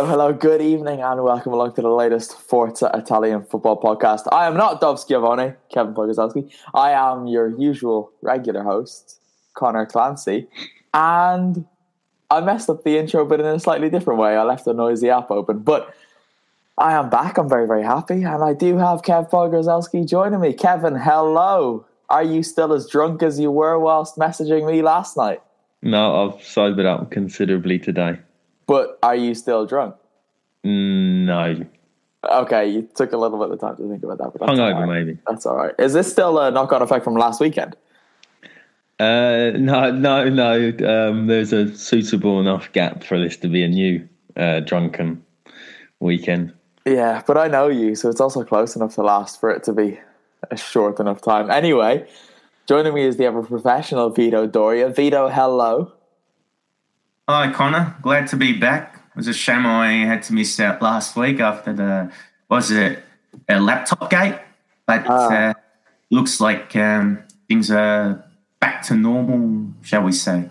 Hello, hello, good evening, and welcome along to the latest Forza Italian football podcast. I am not Dov Schiavone, Kevin Pogosowski. I am your usual regular host, Connor Clancy, and I messed up the intro, but in a slightly different way. I left the noisy app open, but I am back. I'm very, very happy, and I do have Kev Pogosowski joining me. Kevin, hello. Are you still as drunk as you were whilst messaging me last night? No, I've sobered up considerably today. But are you still drunk? Mm, No, Okay, you took a little bit of time to think about that. But that's hungover all right. maybe. That's all right. Is this still a knock-on effect from last weekend? Uh, no, no, no. Um, there's a suitable enough gap for this to be a new uh, drunken weekend. Yeah, but I know you, so it's also close enough to last for it to be a short enough time. Anyway, joining me is the ever professional Vito Doria. Vito, hello. Hi, Connor. Glad to be back. Was a shame I had to miss out last week after the was it a laptop gate, but Ah. uh, looks like um, things are back to normal, shall we say?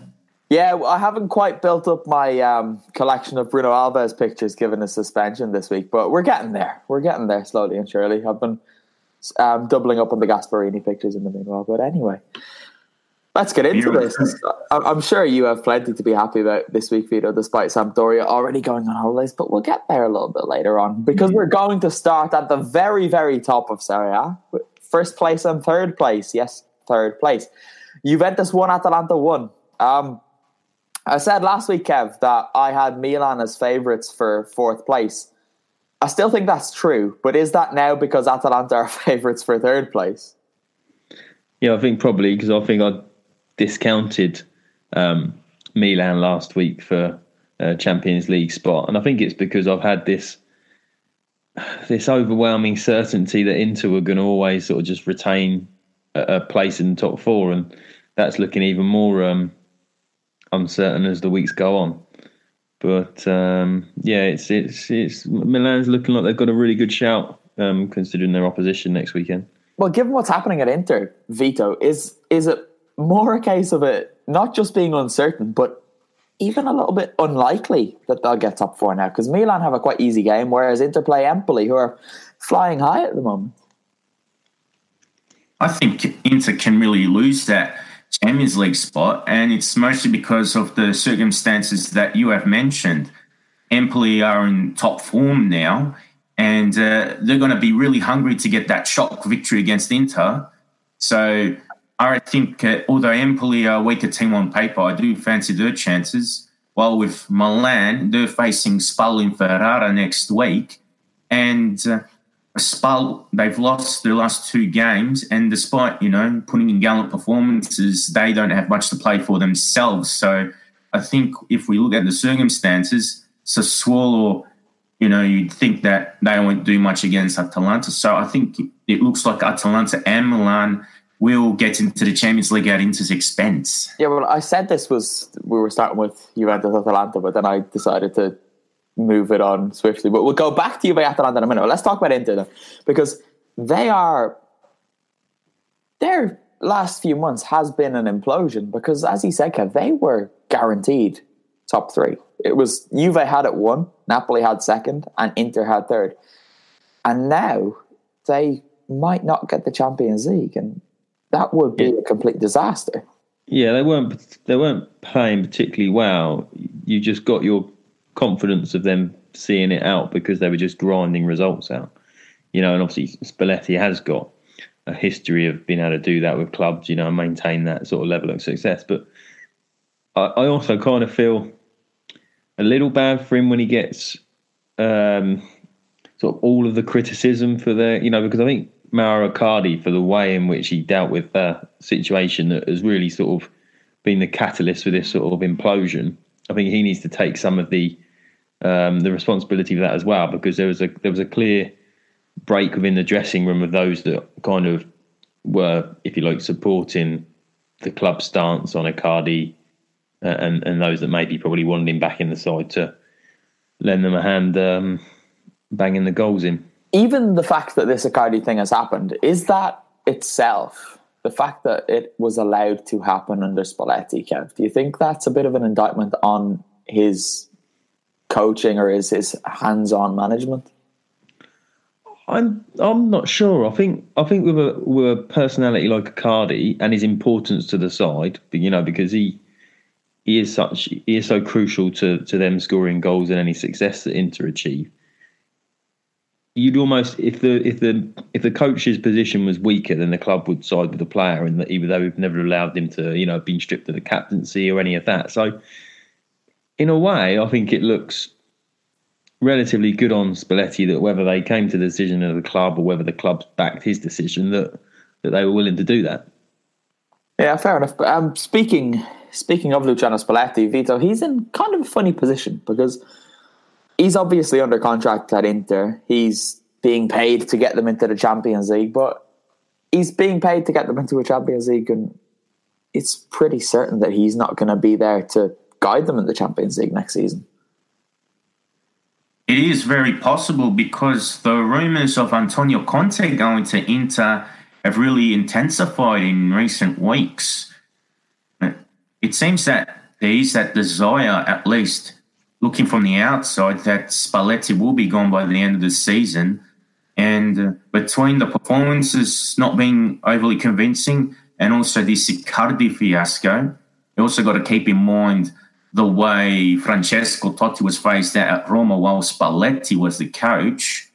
Yeah, I haven't quite built up my um, collection of Bruno Alves pictures given his suspension this week, but we're getting there. We're getting there slowly and surely. I've been um, doubling up on the Gasperini pictures in the meanwhile. But anyway, let's get into this. I- I'm sure you have plenty to be happy about this week, Vito, despite Sampdoria already going on holidays, but we'll get there a little bit later on because we're going to start at the very, very top of Serie A. First place and third place. Yes, third place. Juventus won, Atalanta won. Um, I said last week, Kev, that I had Milan as favourites for fourth place. I still think that's true, but is that now because Atalanta are favourites for third place? Yeah, I think probably because I think I discounted um, Milan last week for a Champions League spot, and I think it's because I've had this this overwhelming certainty that Inter were going to always sort of just retain a, a place in the top four, and that's looking even more um, uncertain as the weeks go on. But um, yeah, it's it's it's Milan's looking like they've got a really good shout um, considering their opposition next weekend. Well, given what's happening at Inter, Vito, is is it more a case of it not just being uncertain, but even a little bit unlikely that they'll get top four now? Because Milan have a quite easy game, whereas Inter play Empoli, who are flying high at the moment. I think Inter can really lose that Champions League spot, and it's mostly because of the circumstances that you have mentioned. Empoli are in top form now, and uh, they're going to be really hungry to get that shock victory against Inter. So I think, uh, although Empoli are a weaker team on paper, I do fancy their chances. While with Milan, they're facing Spal in Ferrara next week, and uh, Spal, they've lost their last two games, and despite you know putting in gallant performances, they don't have much to play for themselves. So I think if we look at the circumstances, Sassuolo, you know, you'd think that they won't do much against Atalanta. So I think it looks like Atalanta and Milan will get into the Champions League at Inter's expense. Yeah, well, I said this was we were starting with Juventus Atalanta, but then I decided to move it on swiftly. But we'll go back to Juve Atalanta in a minute. Let's talk about Inter then, because they are their last few months has been an implosion. Because as you said, Kev, they were guaranteed top three. It was Juve had it one, Napoli had second, and Inter had third. And now they might not get the Champions League, and that would be a complete disaster. Yeah, they weren't they weren't playing particularly well. You just got your confidence of them seeing it out because they were just grinding results out. You know, and obviously Spalletti has got a history of being able to do that with clubs, you know, and maintain that sort of level of success. But I, I also kind of feel a little bad for him when he gets um, sort of all of the criticism for the, you know, because I think Mauro Icardi for the way in which he dealt with that situation that has really sort of been the catalyst for this sort of implosion. I think he needs to take some of the um, the responsibility for that as well because there was a there was a clear break within the dressing room of those that kind of were, if you like, supporting the club stance on Icardi uh, and and those that maybe probably wanted him back in the side to lend them a hand um, banging the goals in even the fact that this Icardi thing has happened, is that itself, the fact that it was allowed to happen under Spalletti, Kev, do you think that's a bit of an indictment on his coaching or his, his hands on management? I'm I'm not sure. I think I think with a with a personality like Icardi and his importance to the side, you know, because he he is such he is so crucial to to them scoring goals and any success that Inter achieve you'd almost if the if the if the coach's position was weaker, then the club would side with the player, and that even though we've never allowed him to, you know, been stripped of the captaincy or any of that. So, in a way, I think it looks relatively good on Spalletti that whether they came to the decision of the club or whether the club backed his decision, that that they were willing to do that. Yeah, fair enough. But um, speaking speaking of Luciano Spalletti, Vito, he's in kind of a funny position because he's obviously under contract at Inter. He's being paid to get them into the Champions League, but he's being paid to get them into a Champions League, and it's pretty certain that he's not going to be there to guide them in the Champions League next season. It is very possible because the rumours of Antonio Conte going to Inter have really intensified in recent weeks. It seems that there is that desire, at least, looking from the outside that Spalletti will be gone by the end of the season. And uh, between the performances not being overly convincing and also this Icardi fiasco, you also got to keep in mind the way Francesco Totti was faced at Roma while Spalletti was the coach.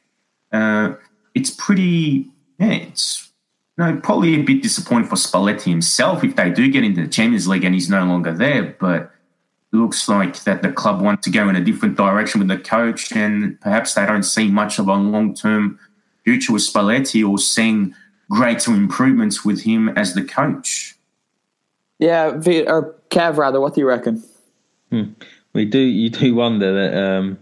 Uh, it's pretty, yeah, it's you know, probably a bit disappointing for Spalletti himself if they do get into the Champions League and he's no longer there. But looks like that the club wants to go in a different direction with the coach, and perhaps they don't see much of a long term future with Spalletti or seeing greater improvements with him as the coach. Yeah, or Kev, rather, what do you reckon? Hmm. We do. You do wonder that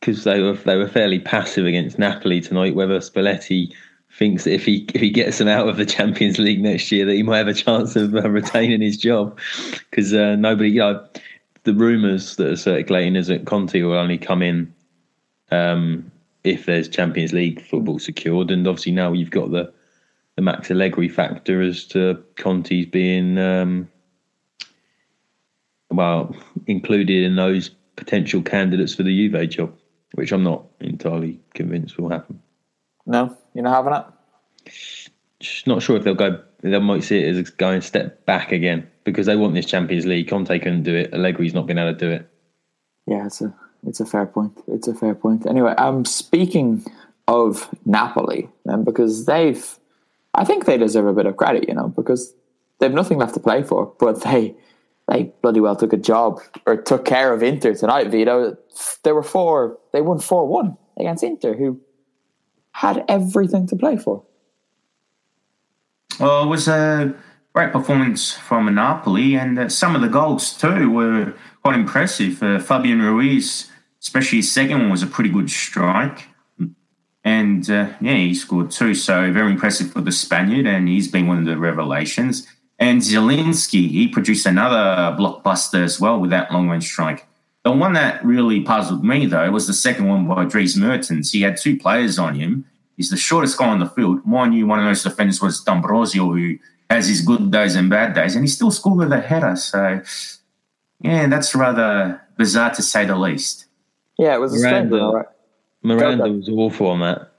because um, they were they were fairly passive against Napoli tonight. Whether Spalletti thinks that if he if he gets them out of the Champions League next year, that he might have a chance of uh, retaining his job because uh, nobody, you know, the rumours that are circulating is that Conte will only come in um, if there's Champions League football secured, and obviously now you've got the the Max Allegri factor as to Conte's being um, well included in those potential candidates for the Juve job, which I'm not entirely convinced will happen. No, you're not having it. Just not sure if they'll go. They might see it as going step back again because they want this Champions League. Conte couldn't do it. Allegri's not been able to do it. Yeah, it's a it's a fair point. It's a fair point. Anyway, I'm um, speaking of Napoli, because they've, I think they deserve a bit of credit, you know, because they've nothing left to play for, but they they bloody well took a job or took care of Inter tonight. Vito, they were four. They won four one against Inter, who had everything to play for. Well, it was a great performance from Napoli, and uh, some of the goals too were quite impressive. Uh, Fabian Ruiz, especially his second one, was a pretty good strike. And uh, yeah, he scored two. So very impressive for the Spaniard, and he's been one of the revelations. And Zielinski, he produced another blockbuster as well with that long range strike. The one that really puzzled me, though, was the second one by Dries Mertens. He had two players on him. He's the shortest guy on the field. Mind you, one of those defenders was D'Ambrosio, who has his good days and bad days, and he still scored with a header. So, yeah, that's rather bizarre to say the least. Yeah, it was a strange one, right? Miranda was awful on that.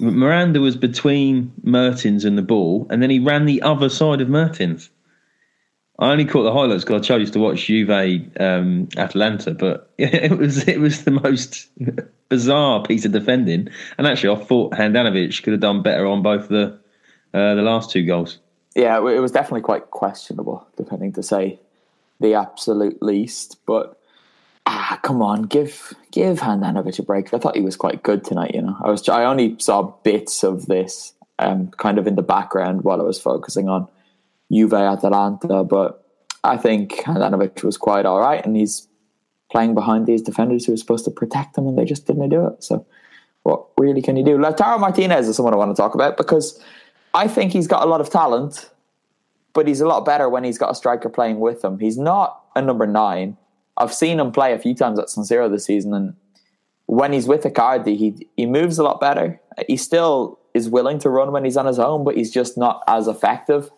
Miranda was between Mertens and the ball, and then he ran the other side of Mertens. I only caught the highlights because I chose to watch Juve um, Atalanta, but it was it was the most bizarre piece of defending. And actually, I thought Handanovic could have done better on both the uh, the last two goals. Yeah, it was definitely quite questionable, depending to say the absolute least. But ah, come on, give give Handanovic a break. I thought he was quite good tonight. You know, I was I only saw bits of this, um, kind of in the background while I was focusing on Juve Atalanta, but I think Handanovic was quite all right, and he's playing behind these defenders who are supposed to protect him, and they just didn't do it. So, what really can you do? Lautaro Martinez is someone I want to talk about because I think he's got a lot of talent, but he's a lot better when he's got a striker playing with him. He's not a number nine I've seen him play a few times at San Siro this season, and when he's with Icardi, he he moves a lot better. He still is willing to run when he's on his own, but he's just not as effective.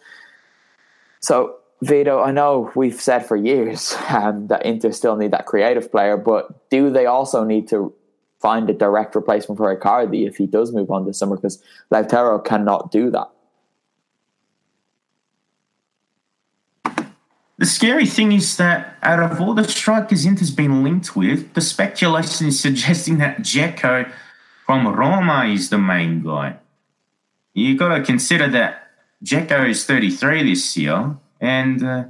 So Vito, I know we've said for years um, that Inter still need that creative player, but do they also need to find a direct replacement for Icardi if he does move on this summer? Because Lautaro cannot do that. The scary thing is that out of all the strikers Inter's been linked with, the speculation is suggesting that Dzeko from Roma is the main guy. You've got to consider that Dzeko is 33 this year, and uh,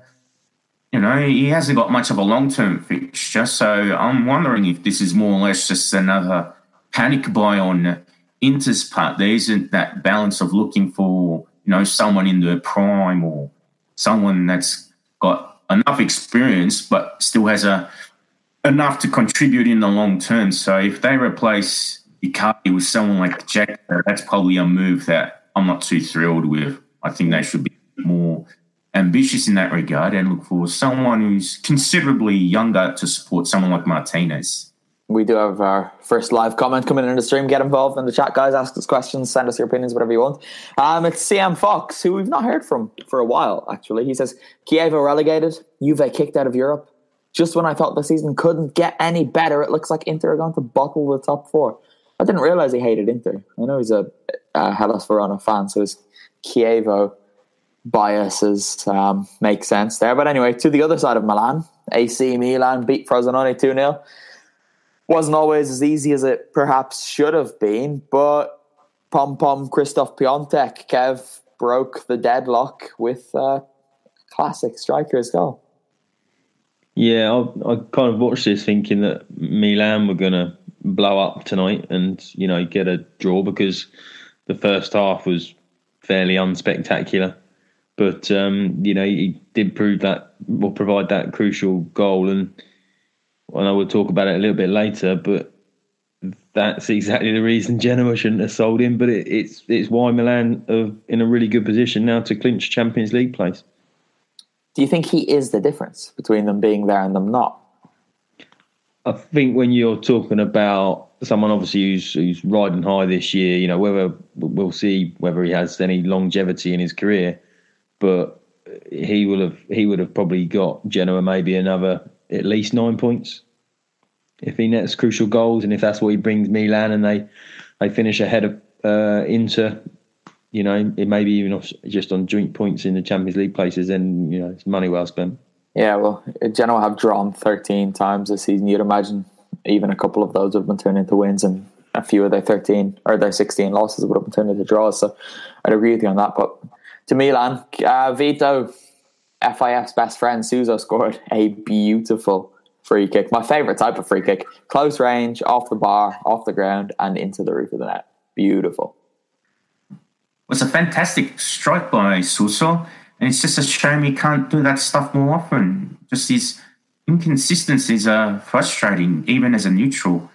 you know he hasn't got much of a long-term fixture. So I'm wondering if this is more or less just another panic buy on Inter's part. There isn't that balance of looking for you know someone in the prime or someone that's got enough experience, but still has a enough to contribute in the long term. So if they replace Icardi with someone like Jack, that's probably a move that I'm not too thrilled with. I think they should be more ambitious in that regard and look for someone who's considerably younger to support someone like Martinez we do have our first live comment coming in the stream. Get involved in the chat, guys. Ask us questions, send us your opinions, whatever you want. Um, it's CM Fox, who we've not heard from for a while, actually. He says, Chievo relegated, Juve kicked out of Europe. Just when I thought the season couldn't get any better, it looks like Inter are going to bottle the top four. I didn't realize he hated Inter. I know he's a, a Hellas Verona fan, so his Chievo biases um, make sense there. But anyway, to the other side of Milan, AC Milan beat Frosinone 2 0 wasn't always as easy as it perhaps should have been, but Pom Pom Christoph Piątek, Kev broke the deadlock with a classic striker's goal. Yeah, I, I kind of watched this thinking that Milan were going to blow up tonight and you know get a draw because the first half was fairly unspectacular. But um, you know he did prove that will provide that crucial goal and and I will talk about it a little bit later, but that's exactly the reason Genoa shouldn't have sold him. But it, it's it's why Milan are in a really good position now to clinch Champions League place. Do you think he is the difference between them being there and them not? I think when you're talking about someone obviously who's who's riding high this year, you know whether we'll see whether he has any longevity in his career, but he will have he would have probably got Genoa maybe another at least nine points if he nets crucial goals and if that's what he brings Milan and they they finish ahead of uh, Inter, you know, it may be even just on joint points in the Champions League places, then you know it's money well spent. Yeah, well, Genoa have drawn 13 times this season. You'd imagine even a couple of those would have been turned into wins, and a few of their 13 or their 16 losses would have been turned into draws. So I'd agree with you on that. But to Milan, uh, Vito, FIF's best friend Suso scored a beautiful free kick. My favorite type of free kick. Close range, off the bar, off the ground, and into the roof of the net. Beautiful. It was a fantastic strike by Suso. And it's just a shame he can't do that stuff more often. Just his inconsistencies are frustrating, even as a neutral.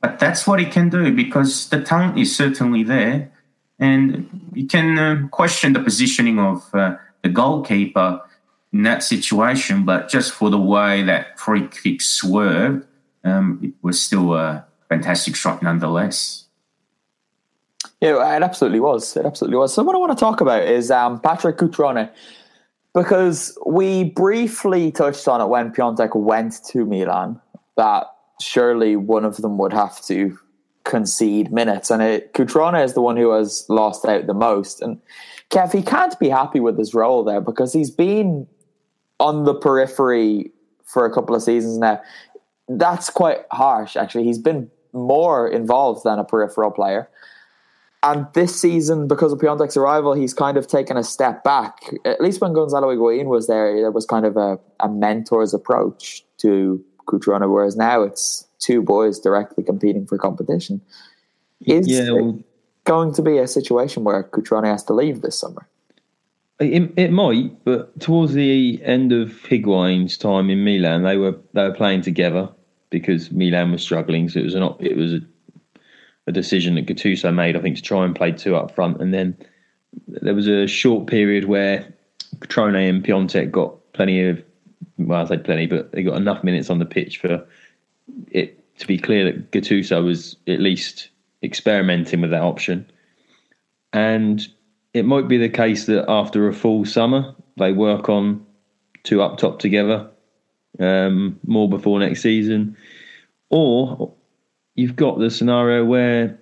But that's what he can do because the talent is certainly there. And you can uh, question the positioning of uh, the goalkeeper in that situation, but just for the way that free kick swerved, um, it was still a fantastic shot nonetheless. Yeah, it absolutely was. It absolutely was. So what I want to talk about is um, Patrick Cutrone, because we briefly touched on it when Piątek went to Milan that surely one of them would have to concede minutes, and it, Cutrone is the one who has lost out the most. And Kev, he can't be happy with his role there because he's been on the periphery for a couple of seasons now. That's quite harsh, actually. He's been more involved than a peripheral player. And this season, because of Piątek's arrival, he's kind of taken a step back. At least when Gonzalo Higuain was there, there was kind of a, a mentor's approach to Cutrone, whereas now it's two boys directly competing for competition. Is yeah, well, going to be a situation where Cutrone has to leave this summer? It, it might, but towards the end of Higuain's time in Milan, they were they were playing together because Milan was struggling. So it was an it was a, a decision that Gattuso made, I think, to try and play two up front. And then there was a short period where Cutrone and Piątek got plenty of well, I say plenty, but they got enough minutes on the pitch for it to be clear that Gattuso was at least experimenting with that option. And it might be the case that after a full summer, they work on two up top together um, more before next season. Or you've got the scenario where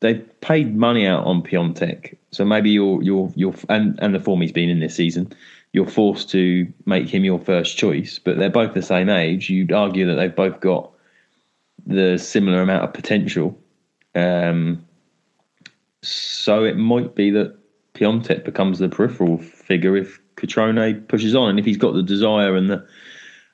they've paid money out on Piątek. So maybe you're, you're, you're, and, and the form he's been in this season, you're forced to make him your first choice, but they're both the same age. You'd argue that they've both got the similar amount of potential. Um, so it might be that Piątek becomes the peripheral figure if Cutrone pushes on, and if he's got the desire and the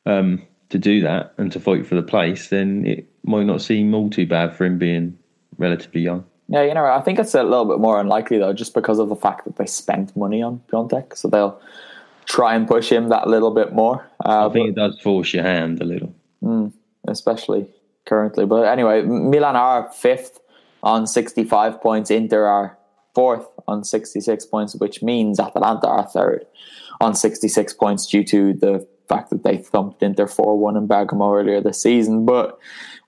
um, to do that and to fight for the place, then it might not seem all too bad for him being relatively young. Yeah, you know, I think it's a little bit more unlikely though, just because of the fact that they spent money on Piątek, so they'll try and push him that little bit more. Uh, I think but, it does force your hand a little, mm, especially currently. But anyway, Milan are fifth on 65 points. Inter are fourth on 66 points, which means Atalanta are third on 66 points due to the fact that they thumped Inter 4 1 in Bergamo earlier this season. But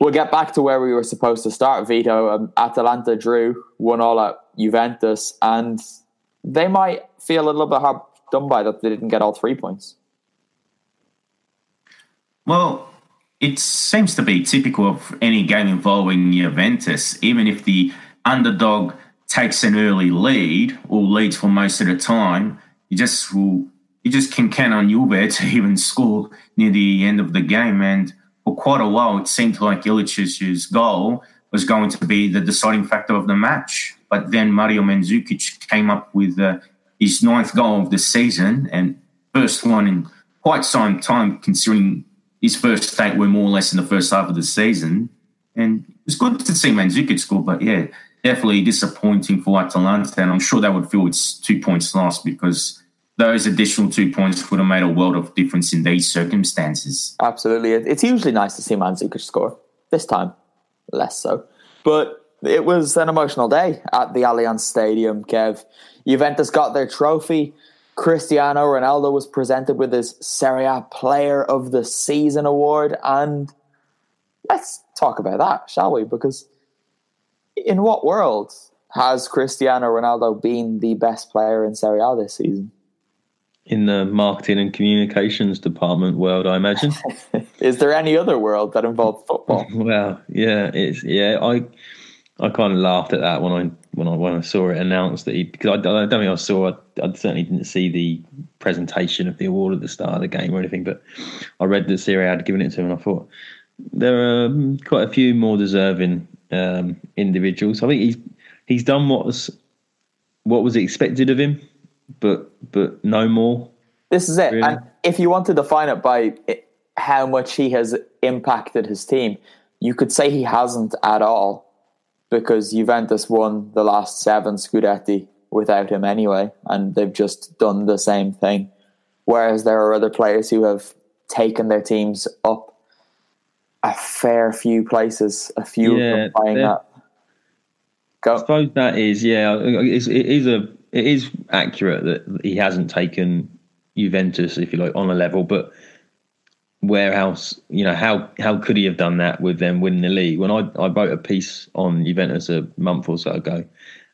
we'll get back to where we were supposed to start, Vito. Um, Atalanta drew 1 all at Juventus, and they might feel a little bit hard done by that they didn't get all three points? Well, it seems to be typical of any game involving Juventus. Even if the underdog takes an early lead or leads for most of the time, you just will you just can count on Juve to even score near the end of the game. And for quite a while, it seemed like Ilicic's goal was going to be the deciding factor of the match. But then Mario Mandzukic came up with uh, his ninth goal of the season and first one in quite some time, considering his first eight were more or less in the first half of the season. And it was good to see Mandzukic score, but yeah, definitely disappointing for Atalanta. And I'm sure they would feel it's two points lost because those additional two points would have made a world of difference in these circumstances. Absolutely. It's usually nice to see Mandzukic score. This time, less so. But it was an emotional day at the Allianz Stadium, Kev. Juventus got their trophy. Cristiano Ronaldo was presented with his Serie A Player of the Season award. And let's talk about that, shall we? Because in what world has Cristiano Ronaldo been the best player in Serie A this season? In the marketing and communications department world, I imagine. Is there any other world that involves football? well, yeah, it's yeah. I I kind of laughed at that when I when I when I saw it announced that he because I, I don't think I saw I, I, certainly didn't see the presentation of the award at the start of the game or anything, but I read that Serie had given it to him and I thought there are um, quite a few more deserving um, individuals. I think he's he's done what was what was expected of him, but but no more. This is it. Really. And if you want to define it by how much he has impacted his team, you could say he hasn't at all because Juventus won the last seven Scudetti without him anyway, and they've just done the same thing. Whereas there are other players who have taken their teams up a fair few places, a few Yeah, of them playing they're- I Go. suppose that is, yeah, it is a, it is accurate that he hasn't taken Juventus, if you like, on a level. But Warehouse, you know, how how could he have done that with them winning the league? When I I wrote a piece on Juventus a month or so ago,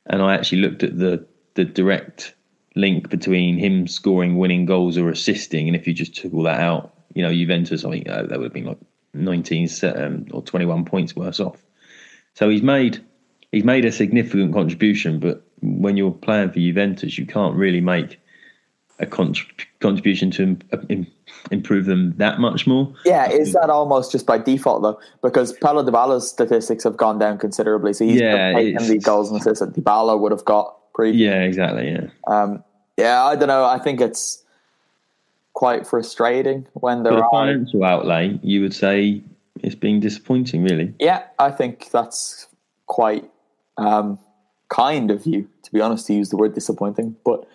and I actually looked at the the direct link between him scoring winning goals or assisting, and if you just took all that out, you know, Juventus, I think uh, that would have been like 19 um, or 21 points worse off. So he's made he's made a significant contribution, but when you're playing for Juventus, you can't really make a contrib- contribution to im- im- improve them that much more. Yeah, is that almost just by default though? Because Paulo Dybala's statistics have gone down considerably, so he's Yeah, taken the goals and assists that Dybala would have got previously. Yeah, exactly. Yeah, Um, yeah, I don't know. I think it's quite frustrating when there a are. financial outlay, you would say it's been disappointing, really. Yeah, I think that's quite um, kind of you, to be honest, to use the word disappointing. But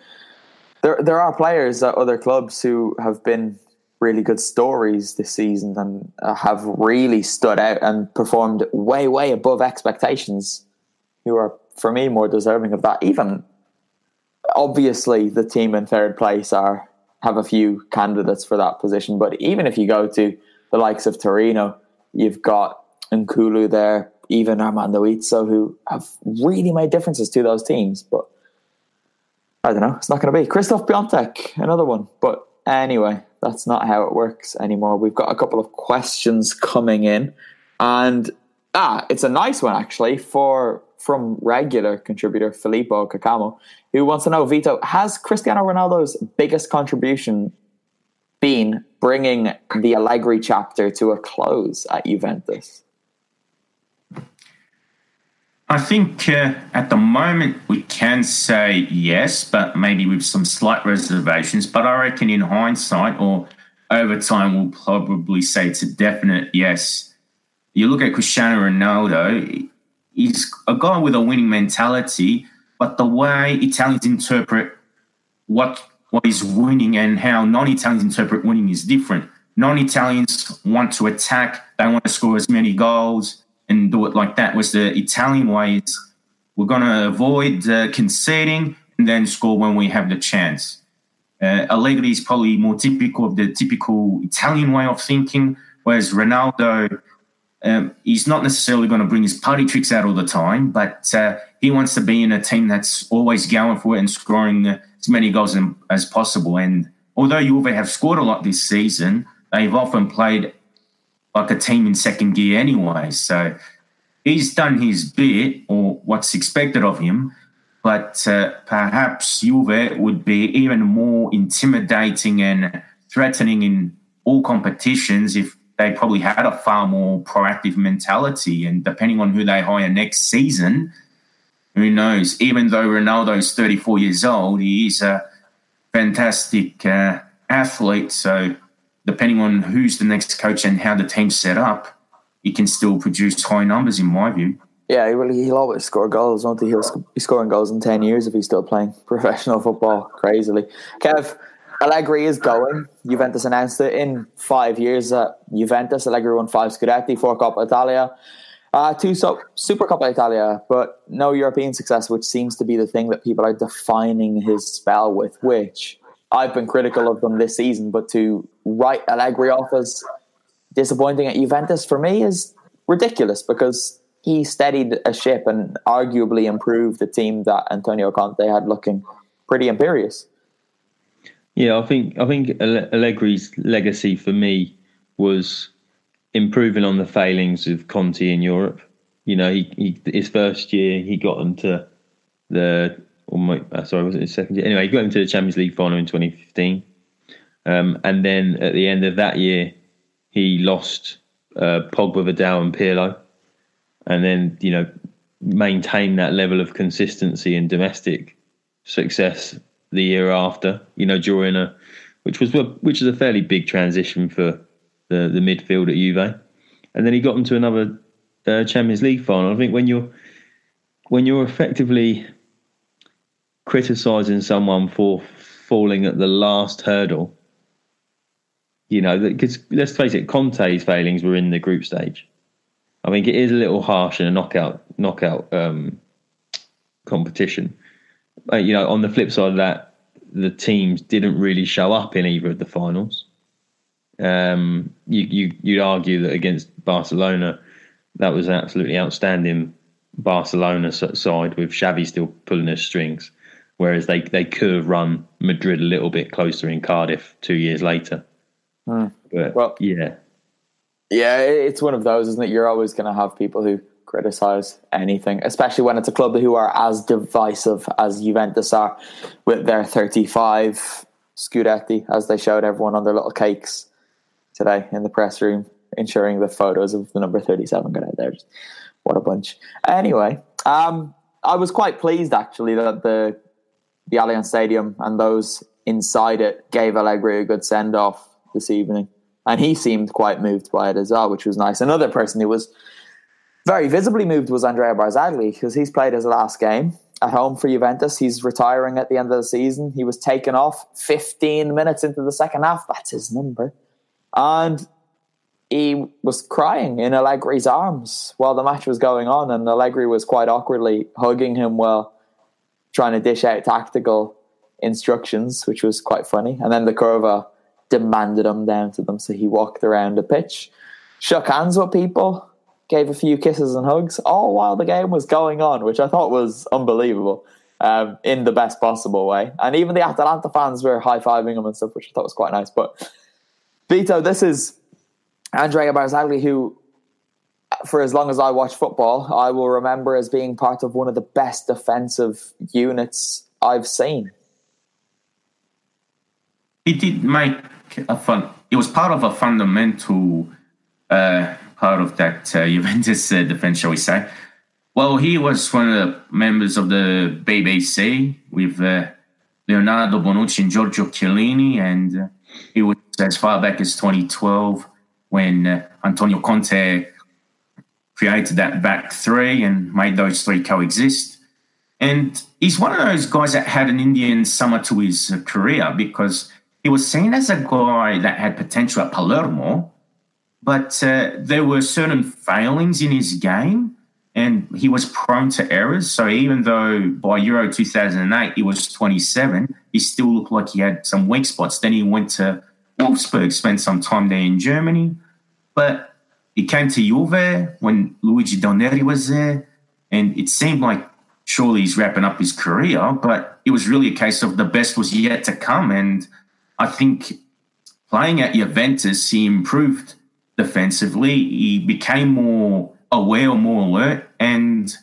there, there are players at other clubs who have been really good stories this season and uh, have really stood out and performed way, way above expectations. Who are, for me, more deserving of that. Even obviously, the team in third place are have a few candidates for that position. But even if you go to the likes of Torino, you've got Nkoulou there, even Armando Izzo, who have really made differences to those teams. But I don't know, it's not going to be. Christoph Piątek, another one. But anyway, that's not how it works anymore. We've got a couple of questions coming in. And ah, it's a nice one actually for from regular contributor Filippo Cacamo, who wants to know, Vito, has Cristiano Ronaldo's biggest contribution been bringing the Allegri chapter to a close at Juventus? I think uh, at the moment we can say yes, but maybe with some slight reservations. But I reckon in hindsight or over time, we'll probably say it's a definite yes. You look at Cristiano Ronaldo, he's a guy with a winning mentality, but the way Italians interpret what what is winning and how non-Italians interpret winning is different. Non-Italians want to attack; they want to score as many goals and do it like that. Was the Italian way is we're going to avoid uh, conceding and then score when we have the chance. Uh, Allegri is probably more typical of the typical Italian way of thinking, whereas Ronaldo um, he's not necessarily going to bring his party tricks out all the time, but uh, he wants to be in a team that's always going for it and scoring as many goals as possible. And although Juve have scored a lot this season, they've often played like a team in second gear anyway. So he's done his bit or what's expected of him. But uh, perhaps Juve would be even more intimidating and threatening in all competitions if they probably had a far more proactive mentality. And depending on who they hire next season, who knows? Even though Ronaldo's 34 years old, he is a fantastic uh, athlete. So depending on who's the next coach and how the team's set up, he can still produce high numbers, in my view. Yeah, he will, he'll always score goals, won't he? He'll be scoring goals in 10 years if he's still playing professional football crazily. Kev, Allegri is going. Juventus announced it in five years at Juventus. Allegri won five Scudetti, four Coppa Italia, uh, two so- Super Coppa Italia, but no European success, which seems to be the thing that people are defining his spell with, which I've been critical of them this season, but to write Allegri off as disappointing at Juventus for me is ridiculous because he steadied a ship and arguably improved the team that Antonio Conte had looking pretty imperious. Yeah, I think I think Allegri's legacy for me was improving on the failings of Conte in Europe. You know, he, he his first year he got them to the or my, uh, sorry was it second year? Anyway, he got them to the Champions League final in 2015, um, and then at the end of that year he lost uh, Pogba, Vidal, and Pirlo, and then you know maintained that level of consistency and domestic success the year after. You know, during a which was which is a fairly big transition for the the midfield at Juve, and then he got them to another uh, Champions League final. I think when you're when you're effectively criticizing someone for falling at the last hurdle. You know, because let's face it, Conte's failings were in the group stage. I think it is a little harsh in a knockout knockout um, competition. Uh, you know, on the flip side of that, the teams didn't really show up in either of the finals. Um, you, you you'd argue that against Barcelona, that was absolutely outstanding Barcelona side with Xavi still pulling his strings, whereas they they could have run Madrid a little bit closer in Cardiff two years later. Mm. But Well- yeah, Yeah, it's one of those, isn't it? You're always going to have people who criticize anything, especially when it's a club who are as divisive as Juventus are with their 35 Scudetti, as they showed everyone on their little cakes today in the press room, ensuring the photos of the number 37 got out there. Just, what a bunch. Anyway, um, I was quite pleased actually that the the Allianz Stadium and those inside it gave Allegri a good send off this evening. And he seemed quite moved by it as well, which was nice. Another person who was very visibly moved was Andrea Barzagli because he's played his last game at home for Juventus. He's retiring at the end of the season. He was taken off 15 minutes into the second half. That's his number. And he was crying in Allegri's arms while the match was going on. And Allegri was quite awkwardly hugging him while trying to dish out tactical instructions, which was quite funny. And then the Curva demanded him down to them. So he walked around the pitch, shook hands with people, gave a few kisses and hugs, all while the game was going on, which I thought was unbelievable um, in the best possible way. And even the Atalanta fans were high fiving him and stuff, which I thought was quite nice. But Vito, this is Andrea Barzagli, who, for as long as I watch football, I will remember as being part of one of the best defensive units I've seen. He did make a fun. It was part of a fundamental uh, part of that uh, Juventus uh, defense, shall we say? Well, he was one of the members of the BBC with uh, Leonardo Bonucci and Giorgio Chiellini, and he was as far back as 2012 when uh, Antonio Conte created that back three and made those three coexist. And he's one of those guys that had an Indian summer to his career because he was seen as a guy that had potential at Palermo, but uh, there were certain failings in his game and he was prone to errors. So even though by Euro 2008 he was 27, he still looked like he had some weak spots. Then he went to Wolfsburg, spent some time there in Germany, but he came to Juve when Luigi Del was there, and it seemed like surely he's wrapping up his career, but it was really a case of the best was yet to come. And I think playing at Juventus, he improved defensively. He became more aware, or more alert, and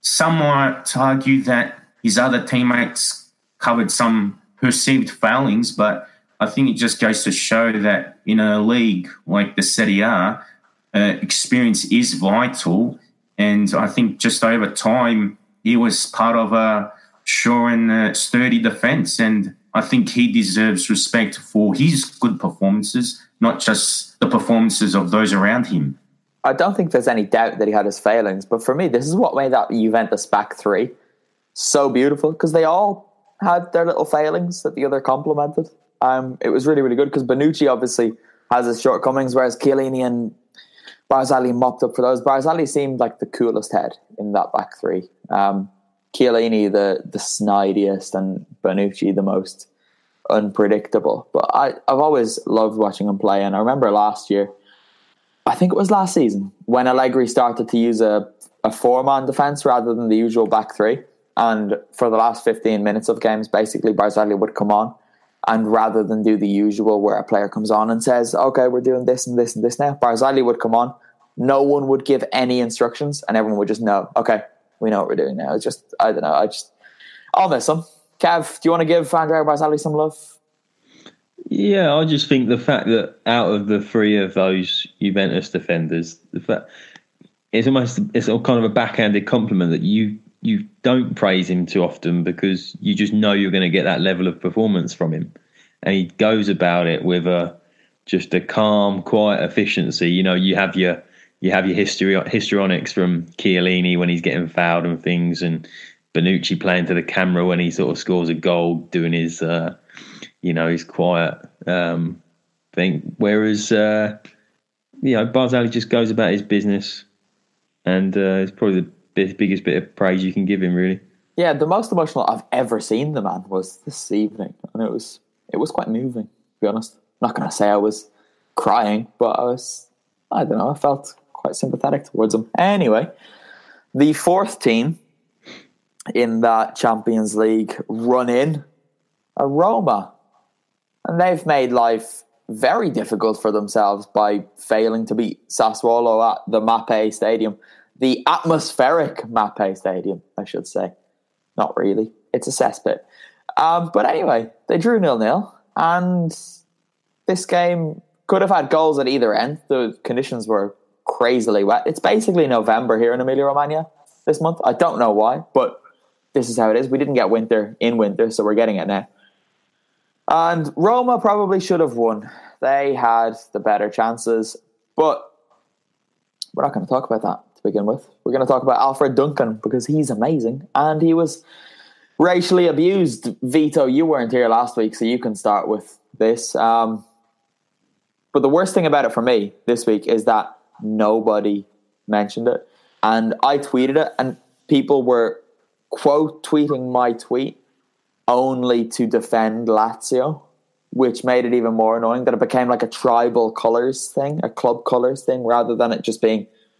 some might argue that his other teammates covered some perceived failings, but I think it just goes to show that in a league like the Serie A, uh, experience is vital. And I think just over time, he was part of a sure and uh, sturdy defense. And I think he deserves respect for his good performances, not just the performances of those around him. I don't think there's any doubt that he had his failings, but for me, this is what made that Juventus back three so beautiful because they all had their little failings that the other complemented. Um, it was really, really good because Bonucci obviously has his shortcomings, whereas Chiellini and Barzagli mopped up for those. Barzagli seemed like the coolest head in that back three. Um, Chiellini the the snidiest, and Bonucci the most unpredictable. But I, I've always loved watching him play, and I remember last year, I think it was last season, when Allegri started to use a, a four man defense rather than the usual back three. And for the last 15 minutes of games, basically, Barzagli would come on. And rather than do the usual where a player comes on and says, okay, we're doing this and this and this now, Barzagli would come on. No one would give any instructions and everyone would just know, okay, we know what we're doing now. It's just, I don't know. I just, I'll miss him. Um, Kev, do you want to give Andrea Barzagli some love? Yeah, I just think the fact that out of the three of those Juventus defenders, the fact it's almost it's a kind of a backhanded compliment that you you don't praise him too often because you just know you're going to get that level of performance from him, and he goes about it with a just a calm, quiet efficiency. You know, you have your you have your history histrionics from Chiellini when he's getting fouled and things, and Bonucci playing to the camera when he sort of scores a goal, doing his, uh, you know, his quiet um, thing. Whereas, uh, you know, Barzagli just goes about his business, and uh, it's probably the biggest bit of praise you can give him, really. Yeah, the most emotional I've ever seen the man was this evening, and it was it was quite moving. To be honest, I'm not going to say I was crying, but I was I don't know. I felt quite sympathetic towards him. Anyway, the fourth team in that Champions League run in are Roma, and they've made life very difficult for themselves by failing to beat Sassuolo at the Mapei Stadium, the atmospheric Mapei Stadium, I should say. Not really. It's a cesspit. Um, but anyway, they drew nil nil, and this game could have had goals at either end. The conditions were crazily wet. It's basically November here in Emilia Romagna this month. I don't know why, but this is how it is. We didn't get winter in winter, so we're getting it now. And Roma probably should have won. They had the better chances, but we're not going to talk about that to begin with. We're going to talk about Alfred Duncan because he's amazing and he was racially abused. Vito, you weren't here last week, so you can start with this. Um, but the worst thing about it for me this week is that nobody mentioned it. And I tweeted it, and people were quote tweeting my tweet only to defend Lazio, which made it even more annoying that it became like a tribal colors thing, a club colors thing, rather than it just being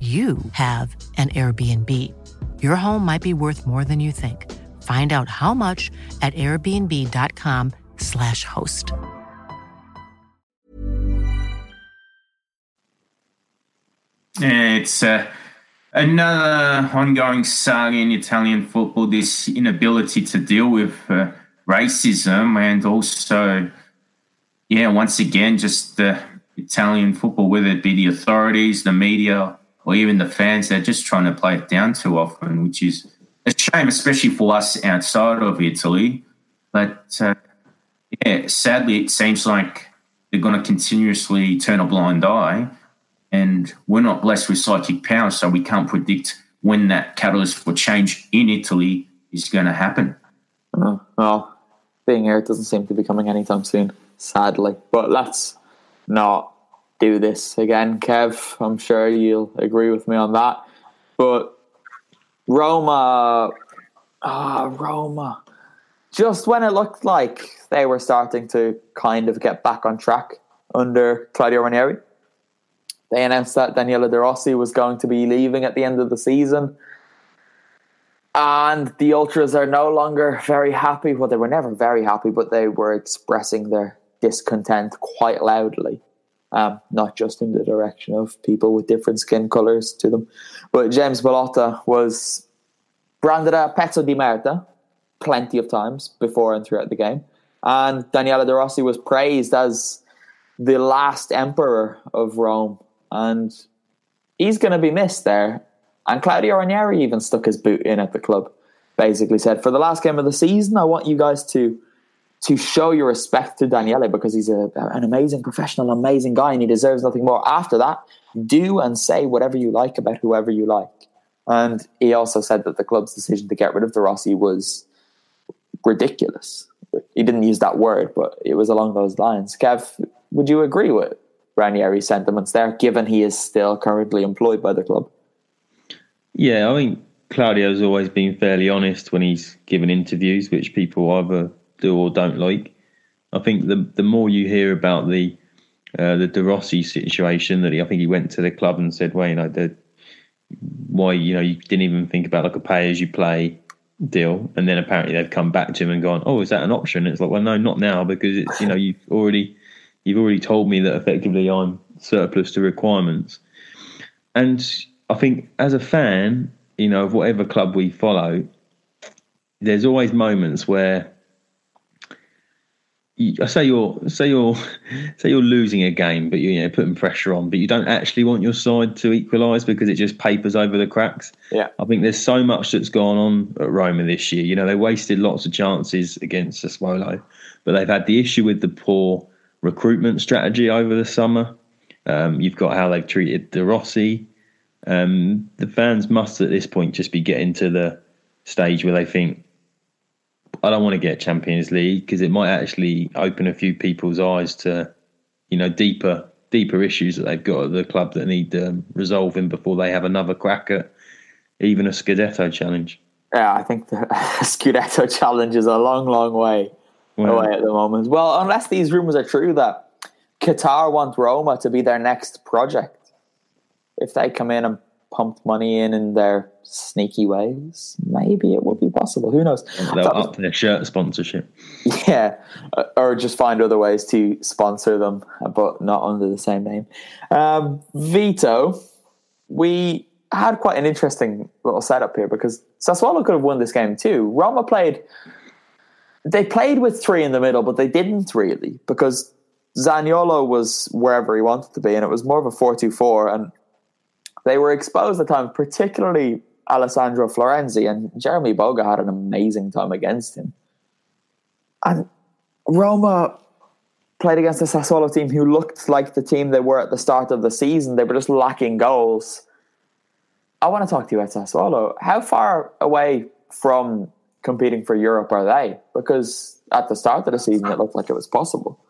you have an Airbnb. Your home might be worth more than you think. Find out how much at airbnb.com/slash host. It's uh, another ongoing saga in Italian football this inability to deal with uh, racism and also, yeah, once again, just the Italian football, whether it be the authorities, the media, or even the fans, they're just trying to play it down too often, which is a shame, especially for us outside of Italy. But uh, yeah, sadly, it seems like they're going to continuously turn a blind eye, and we're not blessed with psychic power, so we can't predict when that catalyst for change in Italy is going to happen. Uh, well, being here doesn't seem to be coming anytime soon, sadly. But let's not do this again, Kev. I'm sure you'll agree with me on that. But Roma, ah, Roma. Just when it looked like they were starting to kind of get back on track under Claudio Ranieri, they announced that Daniele De Rossi was going to be leaving at the end of the season. And the Ultras are no longer very happy. Well, they were never very happy, but they were expressing their discontent quite loudly um, not just in the direction of people with different skin colors to them. But James Pallotta was branded a pezzo di merda plenty of times before and throughout the game. And Daniele De Rossi was praised as the last emperor of Rome. And he's going to be missed there. And Claudio Ranieri even stuck his boot in at the club. Basically said, for the last game of the season, I want you guys to to show your respect to Daniele because he's a, an amazing professional, amazing guy, and he deserves nothing more. After that, do and say whatever you like about whoever you like. And he also said that the club's decision to get rid of De Rossi was ridiculous. He didn't use that word, but it was along those lines. Kev, would you agree with Ranieri's sentiments there, given he is still currently employed by the club? Yeah, I think Claudio's always been fairly honest when he's given interviews, which people either do or don't like. I think the the more you hear about the uh, the De Rossi situation, that he, I think he went to the club and said, "Well, you know, the, why you know you didn't even think about like a pay as you play deal," and then apparently they've come back to him and gone, "Oh, is that an option?" And it's like, well, no, not now because it's you know you've already you've already told me that effectively I'm surplus to requirements, and I think as a fan, you know, of whatever club we follow, there's always moments where I say you're say you're say you're losing a game, but you're you know, putting pressure on, but you don't actually want your side to equalise because it just papers over the cracks. Yeah, I think there's so much that's gone on at Roma this year. You know, they wasted lots of chances against Sassuolo, but they've had the issue with the poor recruitment strategy over the summer. Um, you've got how they've treated De Rossi. Um, the fans must at this point just be getting to the stage where they think I don't want to get Champions League because it might actually open a few people's eyes to, you know, deeper deeper issues that they've got at the club that need um, resolving before they have another crack at even a Scudetto challenge. Yeah, I think the Scudetto challenge is a long, long way away at the moment. Well, unless these rumours are true that Qatar want Roma to be their next project, if they come in and pumped money in in their sneaky ways, maybe it would be possible. Who knows? They'll up their shirt sponsorship. Yeah, or just find other ways to sponsor them, but not under the same name. Um, Vito, we had quite an interesting little setup here because Sassuolo could have won this game too. Roma played. They played with three in the middle, but they didn't really because Zaniolo was wherever he wanted to be, and it was more of a 4 2 4. And they were exposed at times, particularly Alessandro Florenzi, and Jérémie Boga had an amazing time against him. And Roma played against a Sassuolo team who looked like the team they were at the start of the season. They were just lacking goals. I want to talk to you about Sassuolo. How far away from competing for Europe are they? Because at the start of the season, it looked like it was possible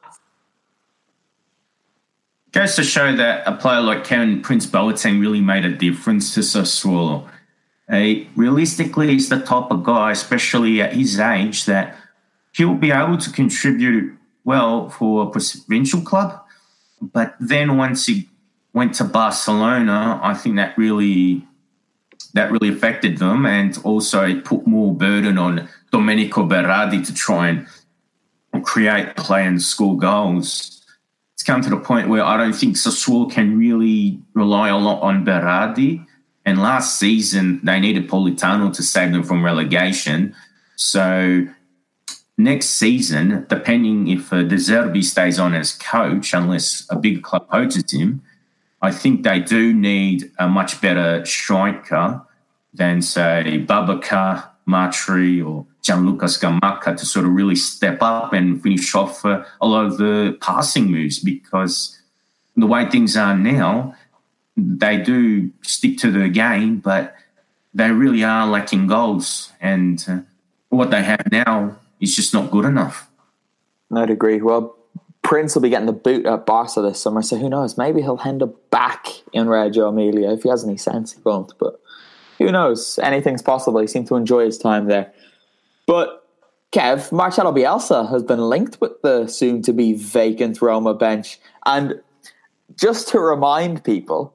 goes to show that a player like Kevin Prince Boateng really made a difference to Sassuolo. Realistically, he's the type of guy, especially at his age, that he'll be able to contribute well for a provincial club. But then once he went to Barcelona, I think that really that really affected them, and also it put more burden on Domenico Berardi to try and create play and score goals it's come to the point where I don't think Sassuolo can really rely a lot on Berardi. And last season, they needed Politano to save them from relegation. So next season, depending if uh, De Zerbi stays on as coach, unless a big club poaches him, I think they do need a much better striker than, say, Babacar, Matri, or Gianluca Scamacca to sort of really step up and finish off uh, a lot of the passing moves because the way things are now, they do stick to the game, but they really are lacking goals. And uh, what they have now is just not good enough. I'd agree. Well, Prince will be getting the boot at Barca this summer, so who knows? Maybe he'll end up back in Reggio Emilia. If he has any sense, he won't. But who knows? Anything's possible. He seemed to enjoy his time there. But Kev, Marcelo Bielsa has been linked with the soon to be vacant Roma bench. And just to remind people,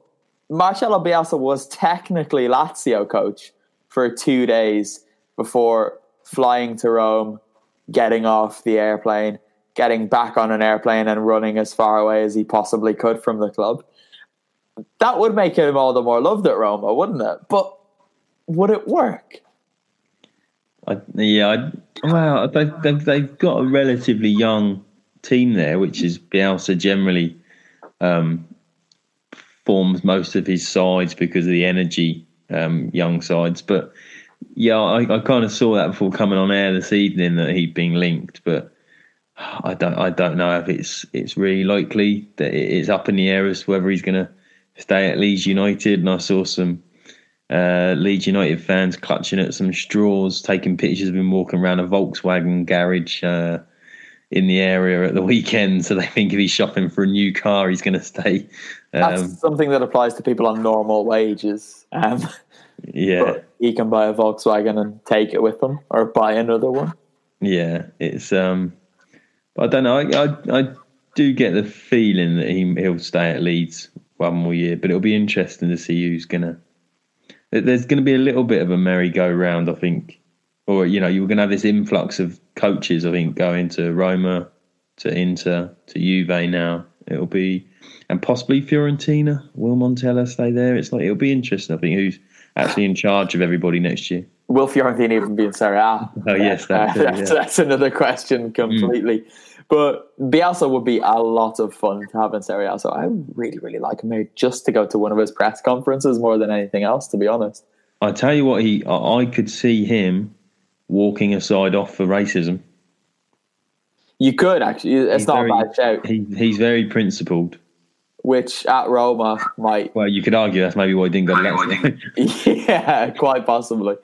Marcelo Bielsa was technically Lazio coach for two days before flying to Rome, getting off the airplane, getting back on an airplane, and running as far away as he possibly could from the club. That would make him all the more loved at Roma, wouldn't it? But would it work? I, yeah, I, well, they've, they've, they've got a relatively young team there, which is Bielsa generally um, forms most of his sides because of the energy, um, young sides. But yeah, I, I kind of saw that before coming on air this evening that he'd been linked, but I don't I don't know if it's it's really likely that it's up in the air as to whether he's going to stay at Leeds United. And I saw some uh, Leeds United fans clutching at some straws, taking pictures of him walking around a Volkswagen garage uh, in the area at the weekend. So they think if he's shopping for a new car, he's going to stay. Um, That's something that applies to people on normal wages. Um, yeah, he can buy a Volkswagen and take it with him, or buy another one. Yeah, it's. um I don't know. I, I, I do get the feeling that he he'll stay at Leeds one more year, but it'll be interesting to see who's gonna. There's going to be a little bit of a merry-go-round, I think, or you know, you're going to have this influx of coaches. I think going to Roma, to Inter, to Juve now. It'll be, and possibly Fiorentina. Will Montella stay there? It's like it'll be interesting. I think who's actually in charge of everybody next year. Will Fiorentina even be in Serie A? Oh yes, that's, uh, that's, yeah. that's, another question completely. Mm. But Bielsa would be a lot of fun to have in Serie A. So I really, really like him just to go to one of his press conferences more than anything else, to be honest. I tell you what, he I could see him walking aside off for racism. You could actually. It's he's not very, a bad shout. He, he's very principled. Which at Roma might. Well, you could argue that's maybe why he didn't go to yeah, quite possibly,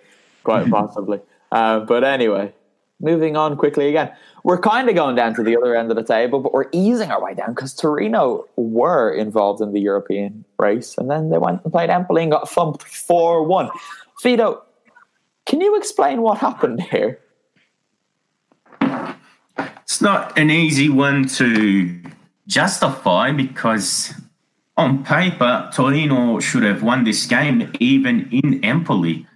quite possibly. Uh, but anyway, moving on quickly again. We're kind of going down to the other end of the table, but we're easing our way down because Torino were involved in the European race and then they went and played Empoli and got thumped 4 1. Vito, can you explain what happened here? It's not an easy one to justify because on paper, Torino should have won this game even in Empoli.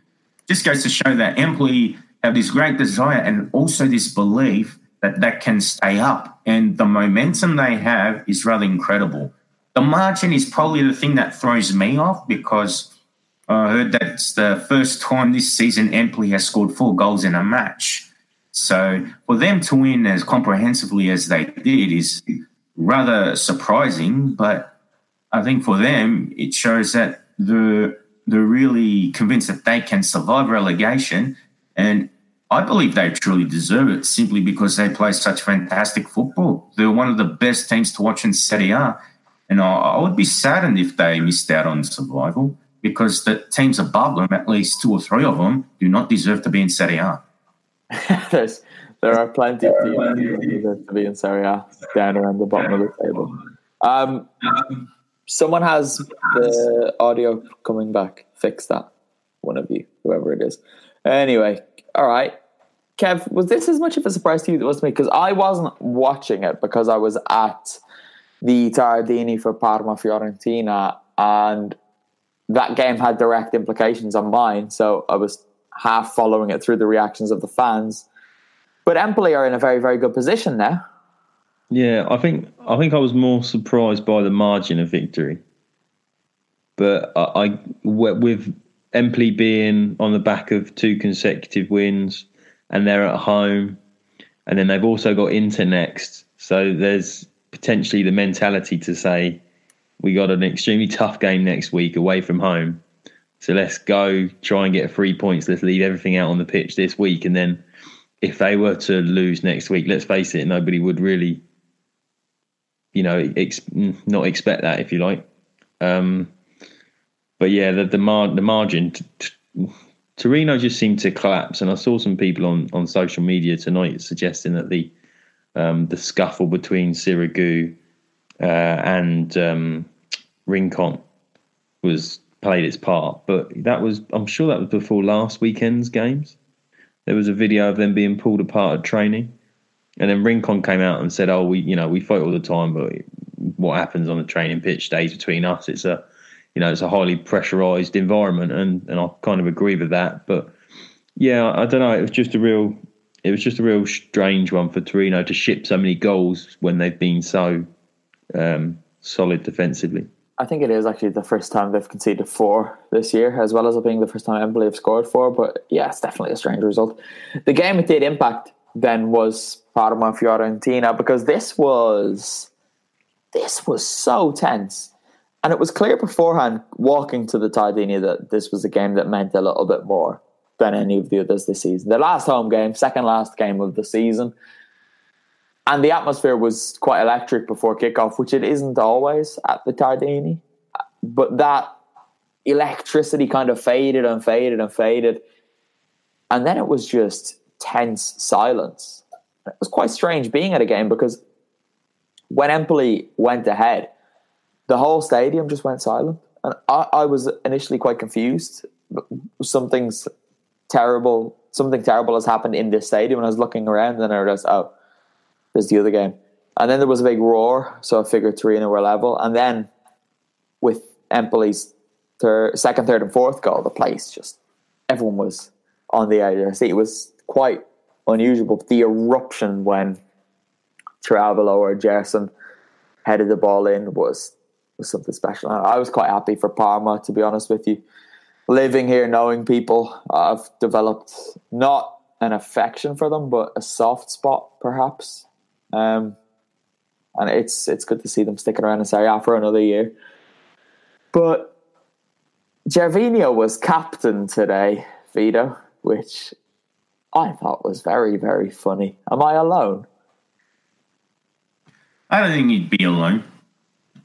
Just goes to show that Empoli have this great desire and also this belief that that can stay up. And the momentum they have is rather incredible. The margin is probably the thing that throws me off because I heard that it's the first time this season Empoli has scored four goals in a match. So for them to win as comprehensively as they did is rather surprising. But I think for them, it shows that they're, they're really convinced that they can survive relegation. And I believe they truly deserve it simply because they play such fantastic football. They're one of the best teams to watch in Serie A. And I, I would be saddened if they missed out on survival because the teams above them, at least two or three of them, do not deserve to be in Serie A. There's, there are plenty of teams who deserve to be in Serie A down around the bottom of the table. Um, someone has the audio coming back. Fix that. One of you, whoever it is. Anyway, all right. Kev, was this as much of a surprise to you as it was to me? Because I wasn't watching it because I was at the Tardini for Parma Fiorentina, and that game had direct implications on mine. So I was half following it through the reactions of the fans. But Empoli are in a very, very good position now. Yeah, I think I think I was more surprised by the margin of victory. But I, I with Empoli being on the back of two consecutive wins, and they're at home, and then they've also got Inter next. So there's potentially the mentality to say we got an extremely tough game next week away from home. So let's go try and get three points. Let's leave everything out on the pitch this week, and then if they were to lose next week, let's face it, nobody would really, you know, ex- not expect that if you like. Um, but yeah, the the, mar- the margin. T- t- Torino just seemed to collapse, and I saw some people on, on social media tonight suggesting that the um, the scuffle between Sirigu uh, and um, Rincon was played its part, but that was I'm sure that was before last weekend's games. There was a video of them being pulled apart at training, and then Rincon came out and said, "Oh, we you know we fight all the time, but what happens on the training pitch stays between us. It's a you know, it's a highly pressurized environment, and and I kind of agree with that. But yeah, I don't know. It was just a real, it was just a real strange one for Torino to ship so many goals when they've been so um, solid defensively. I think it is actually the first time they've conceded four this year, as well as it being the first time Empoli have scored four. But yeah, it's definitely a strange result. The game it did impact then was Parma Fiorentina because this was this was so tense And it was clear beforehand, walking to the Tardini, that this was a game that meant a little bit more than any of the others this season. The last home game, second last game of the season. And the atmosphere was quite electric before kickoff, which it isn't always at the Tardini. But that electricity kind of faded and faded and faded. And then it was just tense silence. It was quite strange being at a game because when Empoli went ahead, the whole stadium just went silent. And I, I was initially quite confused. Something's terrible, something terrible has happened in this stadium. And I was looking around and I realized, oh, there's the other game. And then there was a big roar, so I figured Torino were level. And then with Empoli's third, second, third, and fourth goal, the place just everyone was on the edge of their seat. It was quite unusual. But the eruption when Ceravolo or Gerson headed the ball in was was something special. I was quite happy for Parma, to be honest with you. Living here, knowing people, I've developed not an affection for them, but a soft spot, perhaps. Um, and it's it's good to see them sticking around in Serie A for another year. But Gervinho was captain today, Vito, which I thought was very, very funny. Am I alone? I don't think you'd be alone.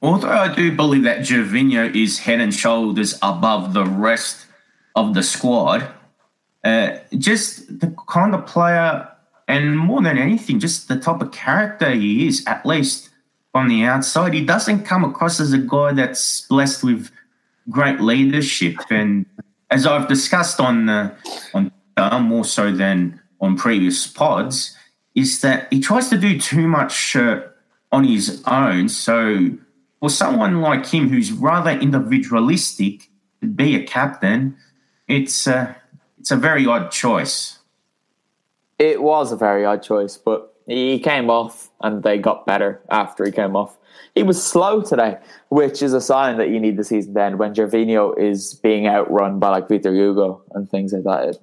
Although I do believe that Gervinho is head and shoulders above the rest of the squad, uh, just the kind of player, and more than anything, just the type of character he is, at least on the outside. He doesn't come across as a guy that's blessed with great leadership. And as I've discussed on uh, on more so than on previous pods, is that he tries to do too much uh, on his own. So for someone like him who's rather individualistic to be a captain, it's uh, it's a very odd choice. It was a very odd choice, but he came off and they got better after he came off. He was slow today, which is a sign that you need the season to end when Gervinho is being outrun by like Vitor Hugo and things like that. It,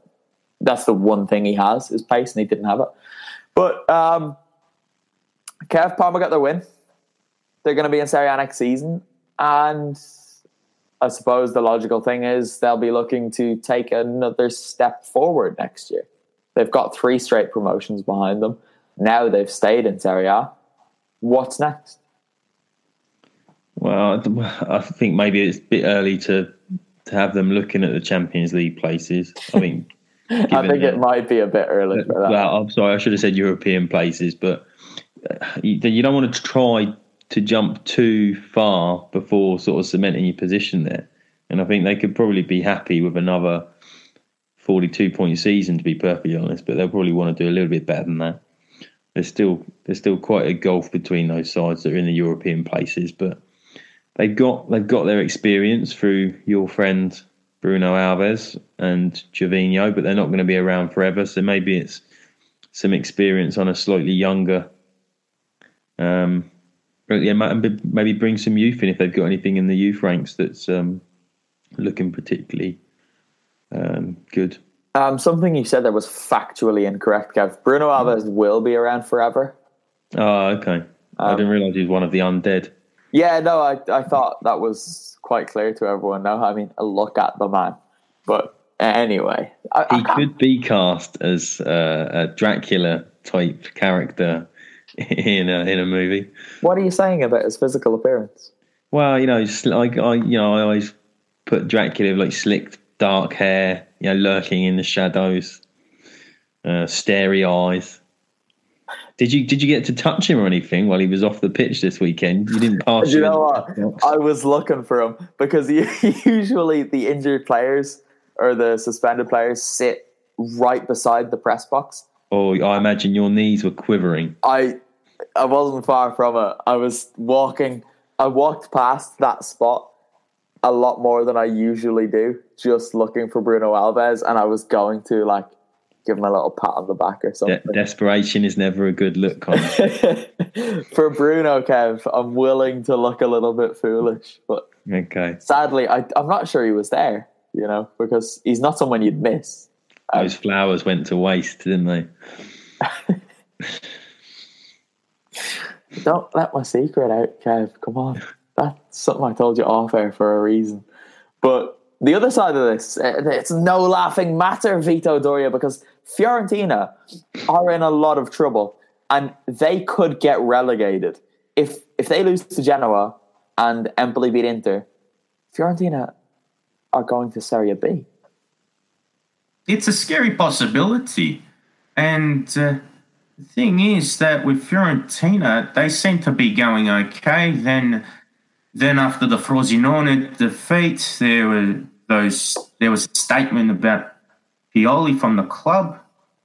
that's the one thing he has is pace, and he didn't have it. But um, Kev Parma got their win. They're going to be in Serie A next season, and I suppose the logical thing is they'll be looking to take another step forward next year. They've got three straight promotions behind them. Now they've stayed in Serie A. What's next? Well, I think maybe it's a bit early to to have them looking at the Champions League places. I mean, I think it might be a bit early for that. Well, I'm sorry, I should have said European places, but uh, you, you don't want to try to jump too far before sort of cementing your position there. And I think they could probably be happy with another 42 point season, to be perfectly honest, but they'll probably want to do a little bit better than that. There's still there's still quite a gulf between those sides that are in the European places, but they've got they've got their experience through your friend Bruno Alves and Gervinho, but they're not going to be around forever. So maybe it's some experience on a slightly younger. Um, yeah, maybe bring some youth in if they've got anything in the youth ranks that's um, looking particularly um, good. Um, something you said that was factually incorrect, Kev. Bruno Alves will be around forever. Oh, okay. I didn't realize he was one of the undead. Yeah, no, I, I thought that was quite clear to everyone now. I mean, a look at the man. But anyway, I, he I could be cast as uh, a Dracula type character in a in a movie. What are you saying about his physical appearance? Well, you know, like I, you know, I always put Dracula with like slicked dark hair, you know, lurking in the shadows, uh, starey eyes. Did you did you get to touch him or anything while he was off the pitch this weekend? You didn't pass. you know what? I was looking for him because usually the injured players or the suspended players sit right beside the press box. Oh, I imagine your knees were quivering. I I wasn't far from it. I was walking. I walked past that spot a lot more than I usually do, just looking for Bruno Alves, and I was going to like give him a little pat on the back or something. De- desperation is never a good look, Connor. For Bruno, Kev, I'm willing to look a little bit foolish, but okay. Sadly, I, I'm not sure he was there. You know, because he's not someone you'd miss. Those um, flowers went to waste, didn't they? Don't let my secret out, Kev. Come on. That's something I told you off air for a reason. But the other side of this, eh, it's no laughing matter, Vito Doria, because Fiorentina are in a lot of trouble and they could get relegated. If if they lose to Genoa and Empoli beat Inter, Fiorentina are going to Serie B. It's a scary possibility. And uh, the thing is that with Fiorentina, they seem to be going okay. Then then after the Frosinone defeat, there were those there was a statement about Pioli from the club.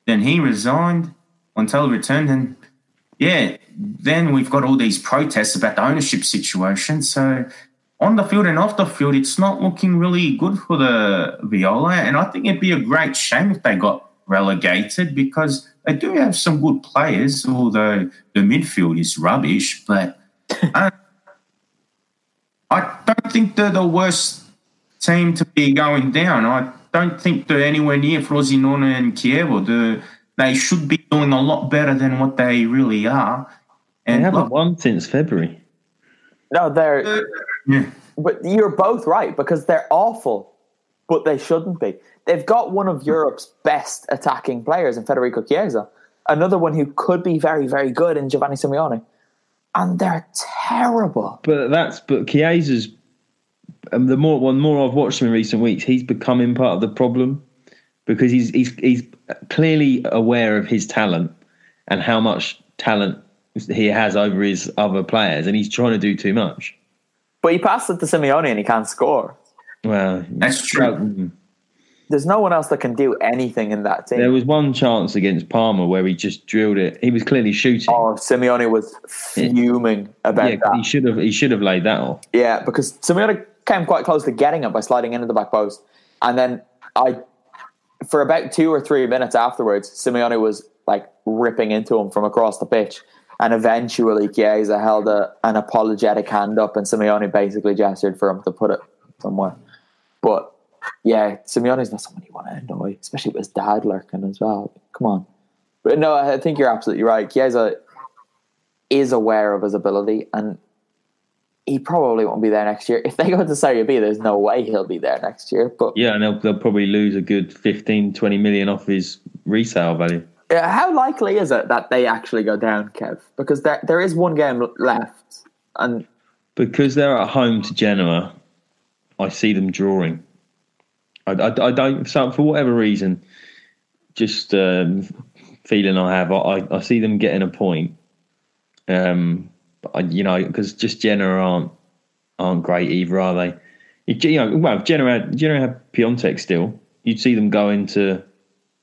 Then he resigned until he returned, and yeah, then we've got all these protests about the ownership situation. So on the field and off the field, it's not looking really good for the Viola. And I think it'd be a great shame if they got relegated because they do have some good players, although the midfield is rubbish. But I, um, I don't think they're the worst team to be going down. I don't think they're anywhere near Frosinone and Chievo. They're, they should be doing a lot better than what they really are. And they haven't look, won since February. No, they're. Uh, yeah. But you're both right because they're awful, but they shouldn't be. They've got one of Europe's best attacking players in Federico Chiesa, another one who could be very, very good in Giovanni Simeone, and they're terrible. But that's but Chiesa's. Um, the more one more I've watched him in recent weeks, he's becoming part of the problem because he's he's he's clearly aware of his talent and how much talent he has over his other players, and he's trying to do too much. But he passed it to Simeone and he can't score. Well, that's true. There's no one else that can do anything in that team. There was one chance against Parma where he just drilled it. He was clearly shooting. Oh, Simeone was fuming yeah. about yeah, that. He should have. He should have laid that off. Yeah, because Simeone came quite close to getting it by sliding into the back post, and then I, for about two or three minutes afterwards, Simeone was like ripping into him from across the pitch, and eventually Chiesa held a, an apologetic hand up and Simeone basically gestured for him to put it somewhere. But yeah, Simeone's not someone you want to annoy, especially with his dad lurking as well. Come on. But no, I think you're absolutely right. Chiesa is aware of his ability and he probably won't be there next year. If they go to Serie B, there's no way he'll be there next year. But yeah, and they'll, they'll probably lose a good 15, 20 million off his resale value. How likely is it that they actually go down, Kev? Because there there is one game left, and because they're at home to Genoa, I see them drawing. I, I, I don't. So for whatever reason, just um, feeling I have, I, I see them getting a point. Um, I, you know, because just Genoa aren't aren't great either, are they? You know, well, if Genoa Genoa have Piątek still, you'd see them go into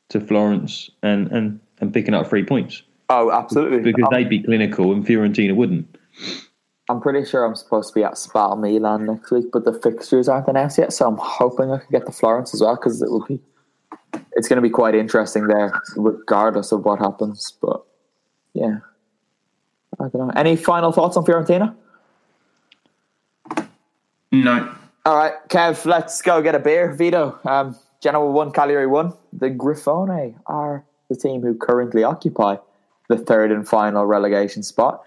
to Florence and, and, and picking up three points. Oh, absolutely. Because um, they'd be clinical and Fiorentina wouldn't. I'm pretty sure I'm supposed to be at Spal Milan next week, but the fixtures aren't announced yet. So I'm hoping I can get to Florence as well because it will be. It's going to be quite interesting there, regardless of what happens. But yeah, I don't know. Any final thoughts on Fiorentina? No. All right, Kev, let's go get a beer. Vito, um, Genoa 1, Cagliari 1. The Grifone are the team who currently occupy the third and final relegation spot.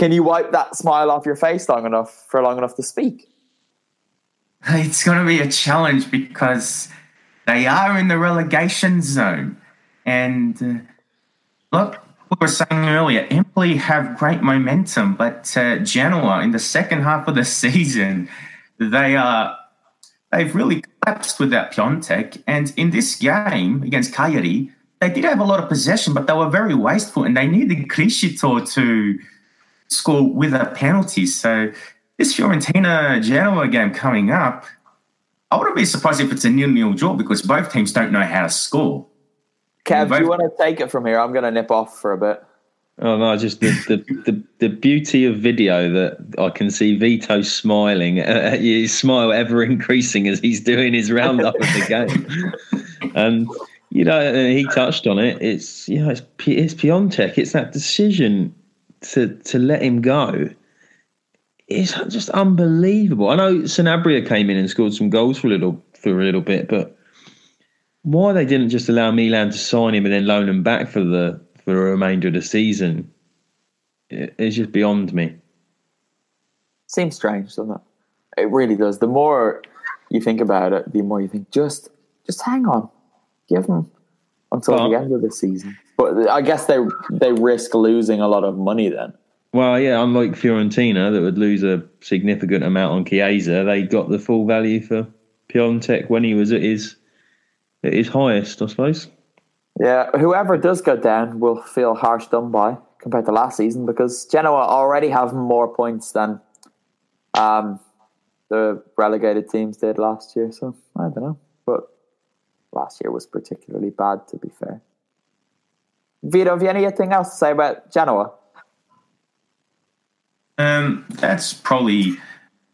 Can you wipe that smile off your face long enough for long enough to speak? It's going to be a challenge because they are in the relegation zone. And uh, look, we were saying earlier, Empoli have great momentum, but uh, Genoa in the second half of the season, they are they've really collapsed without Piątek. And in this game against Cagliari, they did have a lot of possession, but they were very wasteful and they needed Criscito to score with a penalty. So this Fiorentina Genoa game coming up, I wouldn't be surprised if it's a nil-nil draw because both teams don't know how to score. Kev, both- do you want to take it from here? I'm going to nip off for a bit. Oh no! Just the, the, the, the, beauty of video that I can see Vito smiling, uh, his smile ever increasing as he's doing his roundup of the game. And you know, he touched on it. It's you know, it's it's Piątek. It's that decision to to let him go. is just unbelievable. I know Sanabria came in and scored some goals for a little for a little bit, but why they didn't just allow Milan to sign him and then loan him back for the for the remainder of the season is just beyond me. Seems strange, doesn't it? It really does. The more you think about it, the more you think just just hang on, give him until Well- the end of the season. But I guess they they risk losing a lot of money then. Well, yeah, unlike Fiorentina that would lose a significant amount on Chiesa, they got the full value for Piątek when he was at his at his highest, I suppose. Yeah, whoever does go down will feel harsh done by compared to last season because Genoa already have more points than um, the relegated teams did last year. So I don't know, but last year was particularly bad. To be fair, Vito, have you anything else to say about Genoa? Um, that's probably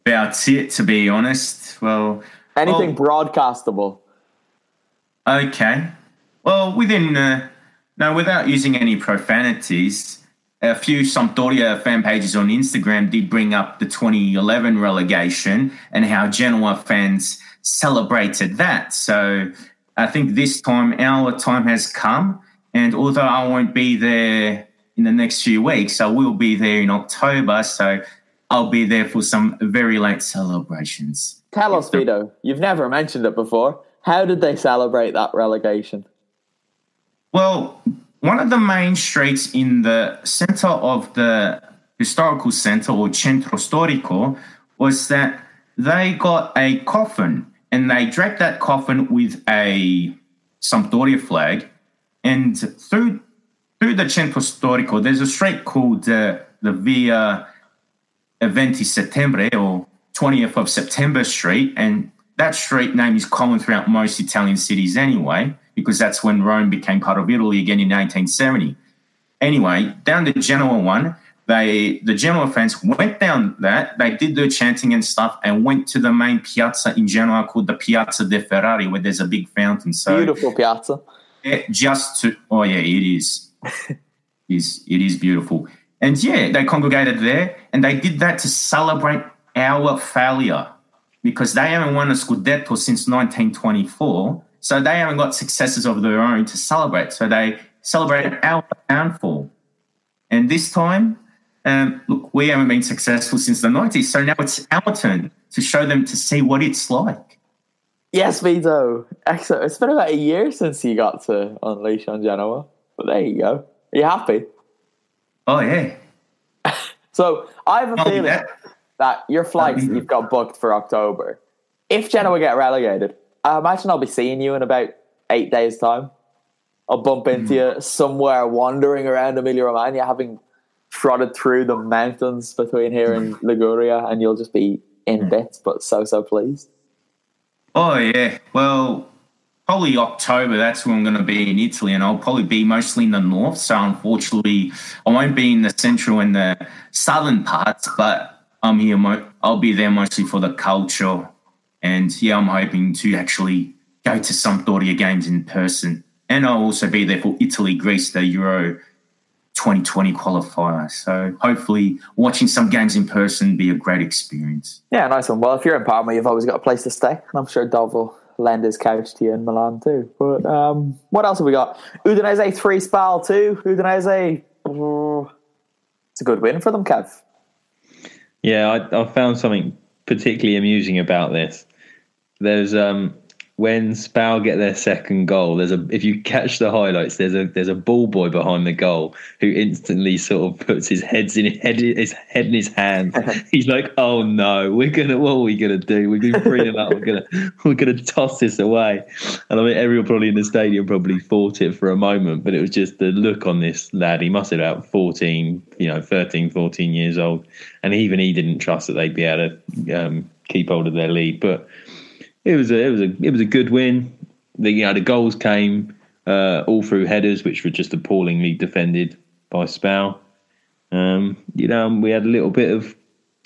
about it, to be honest. Well, Anything well, broadcastable? Okay. Well, within uh, no, without using any profanities, a few Sampdoria fan pages on Instagram did bring up the 2011 relegation and how Genoa fans celebrated that. So I think this time our time has come, and although I won't be there in the next few weeks, I will be there in October. So I'll be there for some very late celebrations. Tell us, Vito. You've never mentioned it before. How did they celebrate that relegation? Well, one of the main streets in the center of the historical center or centro storico was that they got a coffin and they draped that coffin with a Sampdoria flag. And through through the centro storico, there's a street called uh, the Via Venti Settembre or 20th of September Street. And that street name is common throughout most Italian cities anyway, because that's when Rome became part of Italy again in 1970. Anyway, down the Genoa one, they the Genoa fans went down that, they did their chanting and stuff, and went to the main piazza in Genoa called the Piazza de Ferrari, where there's a big fountain. So Beautiful piazza. It just to oh yeah it is. It is it is beautiful. And yeah they congregated there and they did that to celebrate our failure because they haven't won a scudetto since 1924 so they haven't got successes of their own to celebrate. So they celebrated our downfall. And this time um, look we haven't been successful since the 90s so now it's our turn to show them to see what it's like Yes, Vito. Excellent. It's been about a year since you got to unleash on Genoa, but there you go. Are you happy? oh yeah So I have a I'll feeling that. your flights that you've got booked for October, if Genoa get relegated, I imagine I'll be seeing you in about eight days' time. I'll bump into Hmm. you somewhere wandering around Emilia Romagna, having trotted through the mountains between here and Liguria, and you'll just be in bits, but so so pleased. Oh yeah. Well, probably October. That's when I'm going to be in Italy, and I'll probably be mostly in the north. So unfortunately, I won't be in the central and the southern parts. But I'm here. Mo- I'll be there mostly for the culture, and yeah, I'm hoping to actually go to some Sampdoria games in person, and I'll also be there for Italy, Greece, the Euro 2020 qualifier. So hopefully, watching some games in person be a great experience. Yeah, nice one. Well, if you're in Parma, you've always got a place to stay, and I'm sure Dov will lend his couch to you in Milan too. But um, what else have we got? Udinese three, Spal two. Udinese, oh, it's a good win for them, Kev. Yeah, I, I found something particularly amusing about this. There's um when Spal get their second goal, there's a if you catch the highlights, there's a there's a ball boy behind the goal who instantly sort of puts his heads in head his head in his hand. He's like, "Oh no, we're gonna what are we gonna do? We've been them out. We're gonna we're gonna toss this away." And I mean, everyone probably in the stadium probably fought it for a moment, but it was just the look on this lad. He must have been about 14, you know, 13, 14 years old, and even he didn't trust that they'd be able to um, keep hold of their lead, but it was a it was a it was a good win. The you know the goals came uh, all through headers, which were just appallingly defended by Spal. Um, you know, we had a little bit of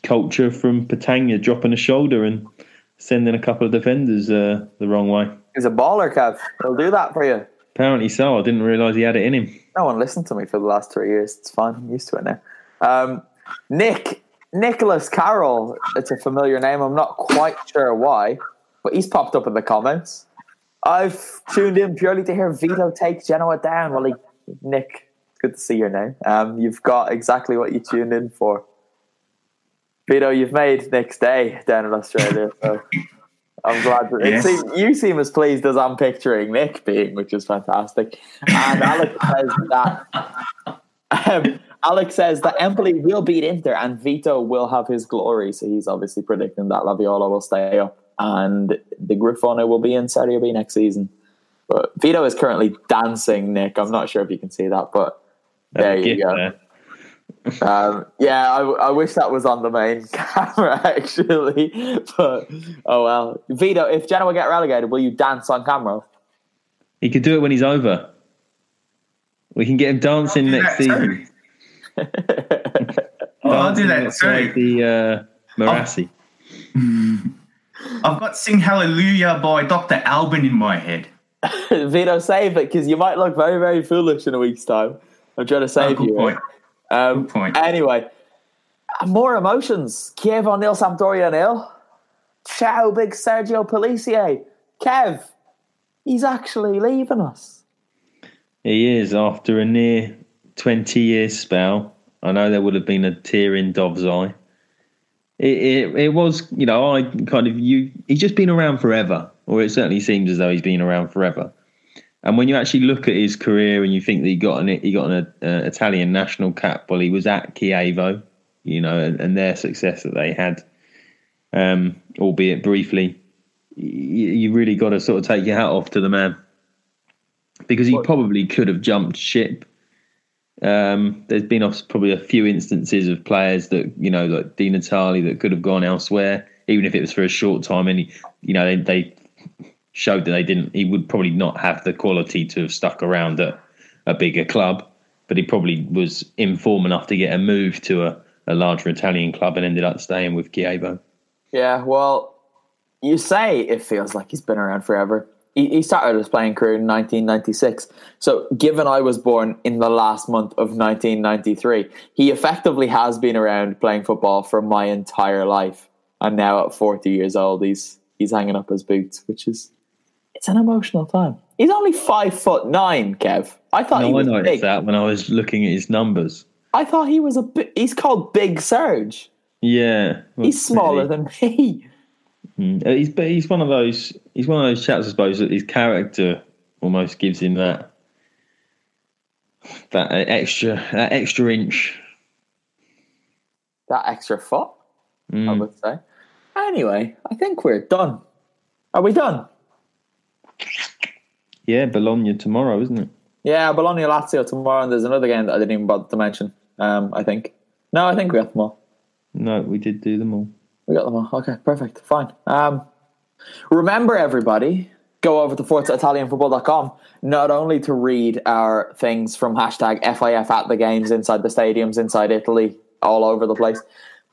culture from Patanga dropping a shoulder and sending a couple of defenders uh, the wrong way. He's a baller, Kev. He'll do that for you. Apparently so. I didn't realise he had it in him. No one listened to me for the last three years. It's fine. I'm used to it now. Um, Nick Nicholas Carroll. It's a familiar name. I'm not quite sure why, but he's popped up in the comments. I've tuned in purely to hear Vito take Genoa down. Well, he, Nick, good to see your name. Um, you've got exactly what you tuned in for. Vito, you've made Nick's day down in Australia. So I'm glad that Yes. it seem, you seem as pleased as I'm picturing Nick being, which is fantastic. And Alex says that um, Alex says that Empoli will beat Inter and Vito will have his glory. So he's obviously predicting that Laviola will stay up and the Grifone will be in Serie B next season. But Vito is currently dancing, Nick. I'm not sure if you can see that, but there Have a you go. there. Um, yeah, I, I wish that was on the main camera actually, but oh well. Vito, if Genoa get relegated, will you dance on camera? He could do it when he's over. We can get him dancing do next that season. too. Oh, I'll do that outside too. The uh, Marassi. I've got "Sing Hallelujah" by Dr. Alban in my head. Vito, save it because you might look very, very foolish in a week's time. I'm trying to Oh, save good you. point. Um, Good point. Anyway, more emotions. Chievo nil, Sampdoria nil. Ciao, big Sergio Pellissier. Kev, he's actually leaving us. He is after a near 20 year spell. I know there would have been a tear in Dov's eye. It, it, it was, you know, I kind of you. He's just been around forever, or it certainly seems as though he's been around forever. And when you actually look at his career and you think that he got an he got an uh, Italian national cap while he was at Chievo, you know, and, and their success that they had, um, albeit briefly, you, you really got to sort of take your hat off to the man because he probably could have jumped ship. Um, there's been probably a few instances of players that you know, like Di Natale, that could have gone elsewhere, even if it was for a short time. And he, you know, they, they showed that they didn't. He would probably not have the quality to have stuck around at a bigger club, but he probably was in form enough to get a move to a, a larger Italian club and ended up staying with Chievo. Yeah, well, you say it feels like he's been around forever. He, he started his playing career in 1996. So, given I was born in the last month of 1993, he effectively has been around playing football for my entire life. And now at 40 years old, he's he's hanging up his boots, which is it's an emotional time. He's only five foot nine, Kev. I thought he No, I noticed big. that when I was looking at his numbers. I thought he was a bit. He's called Big Serge. Yeah, He's smaller than me. Uh, He's but he's one of those he's one of those chaps, I suppose, that his character almost gives him that that extra that extra inch. That extra foot. I Mm. would say. Anyway, I think we're done. Are we done? Yeah, Bologna tomorrow, isn't it? Yeah, Bologna Lazio tomorrow, and there's another game that I didn't even bother to mention. Um, I think. No, I think we got them all. No, we did do them all. We got them all. Okay, perfect. Fine. Um, remember, everybody, go over to ForzaItalianFootball.com not only to read our things from hashtag FIF at the games inside the stadiums, inside Italy, all over the place,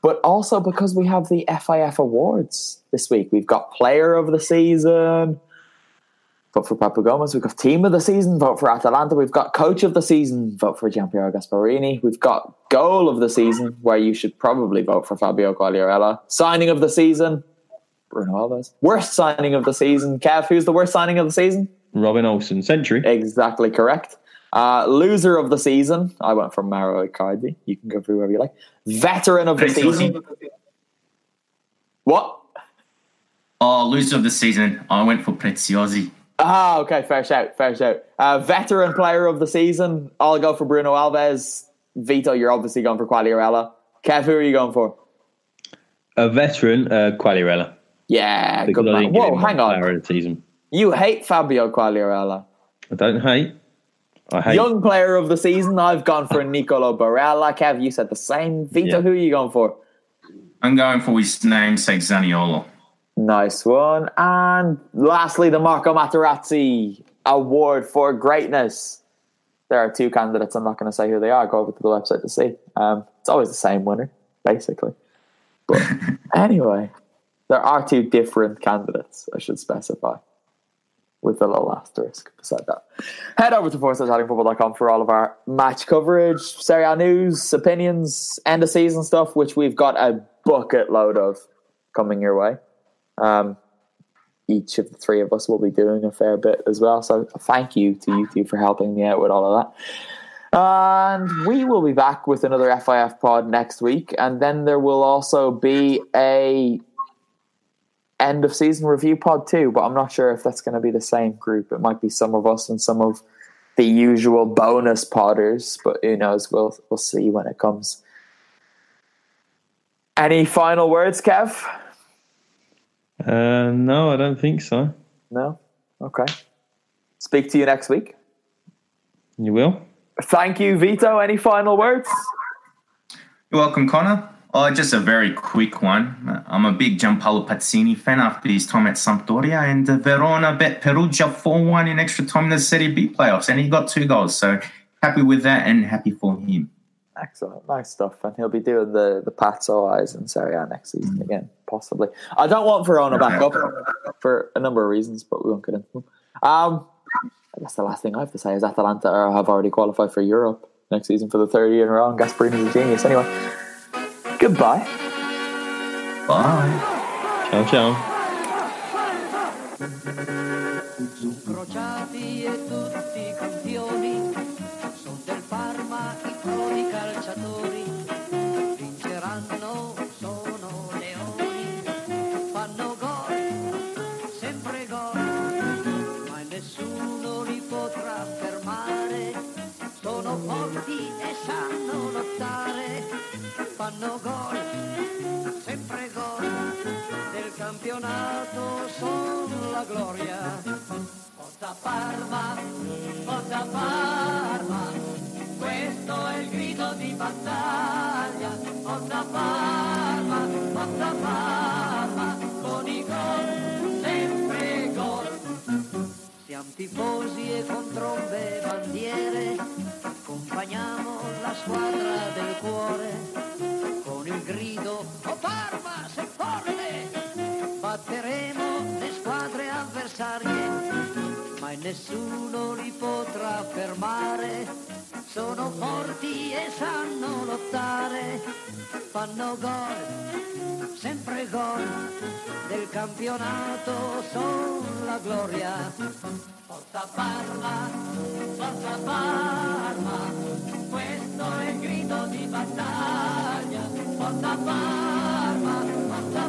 but also because we have the FIF awards this week. We've got Player of the Season. Vote for Papu Gomez. We've got Team of the Season. Vote for Atalanta. We've got Coach of the Season. Vote for Giampiero Gasperini. We've got Goal of the Season, where you should probably vote for Fabio Quagliarella. Signing of the Season, Bruno Alves. Worst signing of the season, Kev. Who's the worst signing of the season? Robin Olsen, century. Exactly correct. Uh, loser of the season, I went for Mauro Icardi. You can go for whoever you like. Veteran of the season. What? Oh, loser of the season. I went for Preziosi. Ah, okay, fair shout, fair shout. Uh, veteran player of the season, I'll go for Bruno Alves. Vito, you're obviously going for Quagliarella. Kev, who are you going for? A veteran, uh, Quagliarella. Yeah, Because good man. Whoa, him hang player on. of the season. You hate Fabio Quagliarella. I don't hate. I hate. Young player of the season, I've gone for Nicolo Barella. Kev, you said the same. Vito, Yeah. who are you going for? I'm going for his namesake Zaniolo. Nice one. And lastly, the Marco Materazzi Award for Greatness. There are two candidates. I'm not going to say who they are. Go over to the website to see. Um, it's always the same winner, basically. But anyway, there are two different candidates, I should specify, with a little asterisk beside that. Head over to ForzaItalianFootball.com for all of our match coverage, Serie A news, opinions, end of season stuff, which we've got a bucket load of coming your way. Um, each of the three of us will be doing a fair bit as well. So thank you to you two for helping me out with all of that. And we will be back with another FIF pod next week, and then there will also be a end of season review pod too. But I'm not sure if that's going to be the same group. It might be some of us and some of the usual bonus podders, but who knows? We'll we'll see when it comes. Any final words, Kev? Uh, no, I don't think so. No. Okay. Speak to you next week. You will. Thank you, Vito. Any final words? You're welcome, Connor. Oh, just a very quick one. I'm a big Giampaolo Pazzini fan after his time at Sampdoria, and uh, Verona bet Perugia 4 1 in extra time in the Serie B playoffs, and he got two goals. So happy with that and happy for him. Excellent, nice stuff, and he'll be doing the the Pazzo eyes in Serie A next season again, possibly. I don't want Verona back up for a number of reasons, but we won't get into them. Um, I guess the last thing I have to say is Atalanta have already qualified for Europe next season for the third year in a row. And Gasperini's a genius. Anyway, goodbye. Bye. Ciao, ciao. Fanno gol, sempre gol, del campionato son la gloria. Forza Parma, forza Parma, questo è il grido di battaglia. Forza Parma, forza Parma, con i gol, sempre gol. Siamo tifosi e con trombe bandiere, accompagniamo la squadra del cuore. Grido, oh Parma, sei forte, batteremo le squadre avversarie mai nessuno li potrà fermare. Sono forti e sanno lottare, fanno gol, sempre gol, del campionato son la gloria. Forza Parma, forza Parma, questo è il grido di battaglia. Forza Parma, forza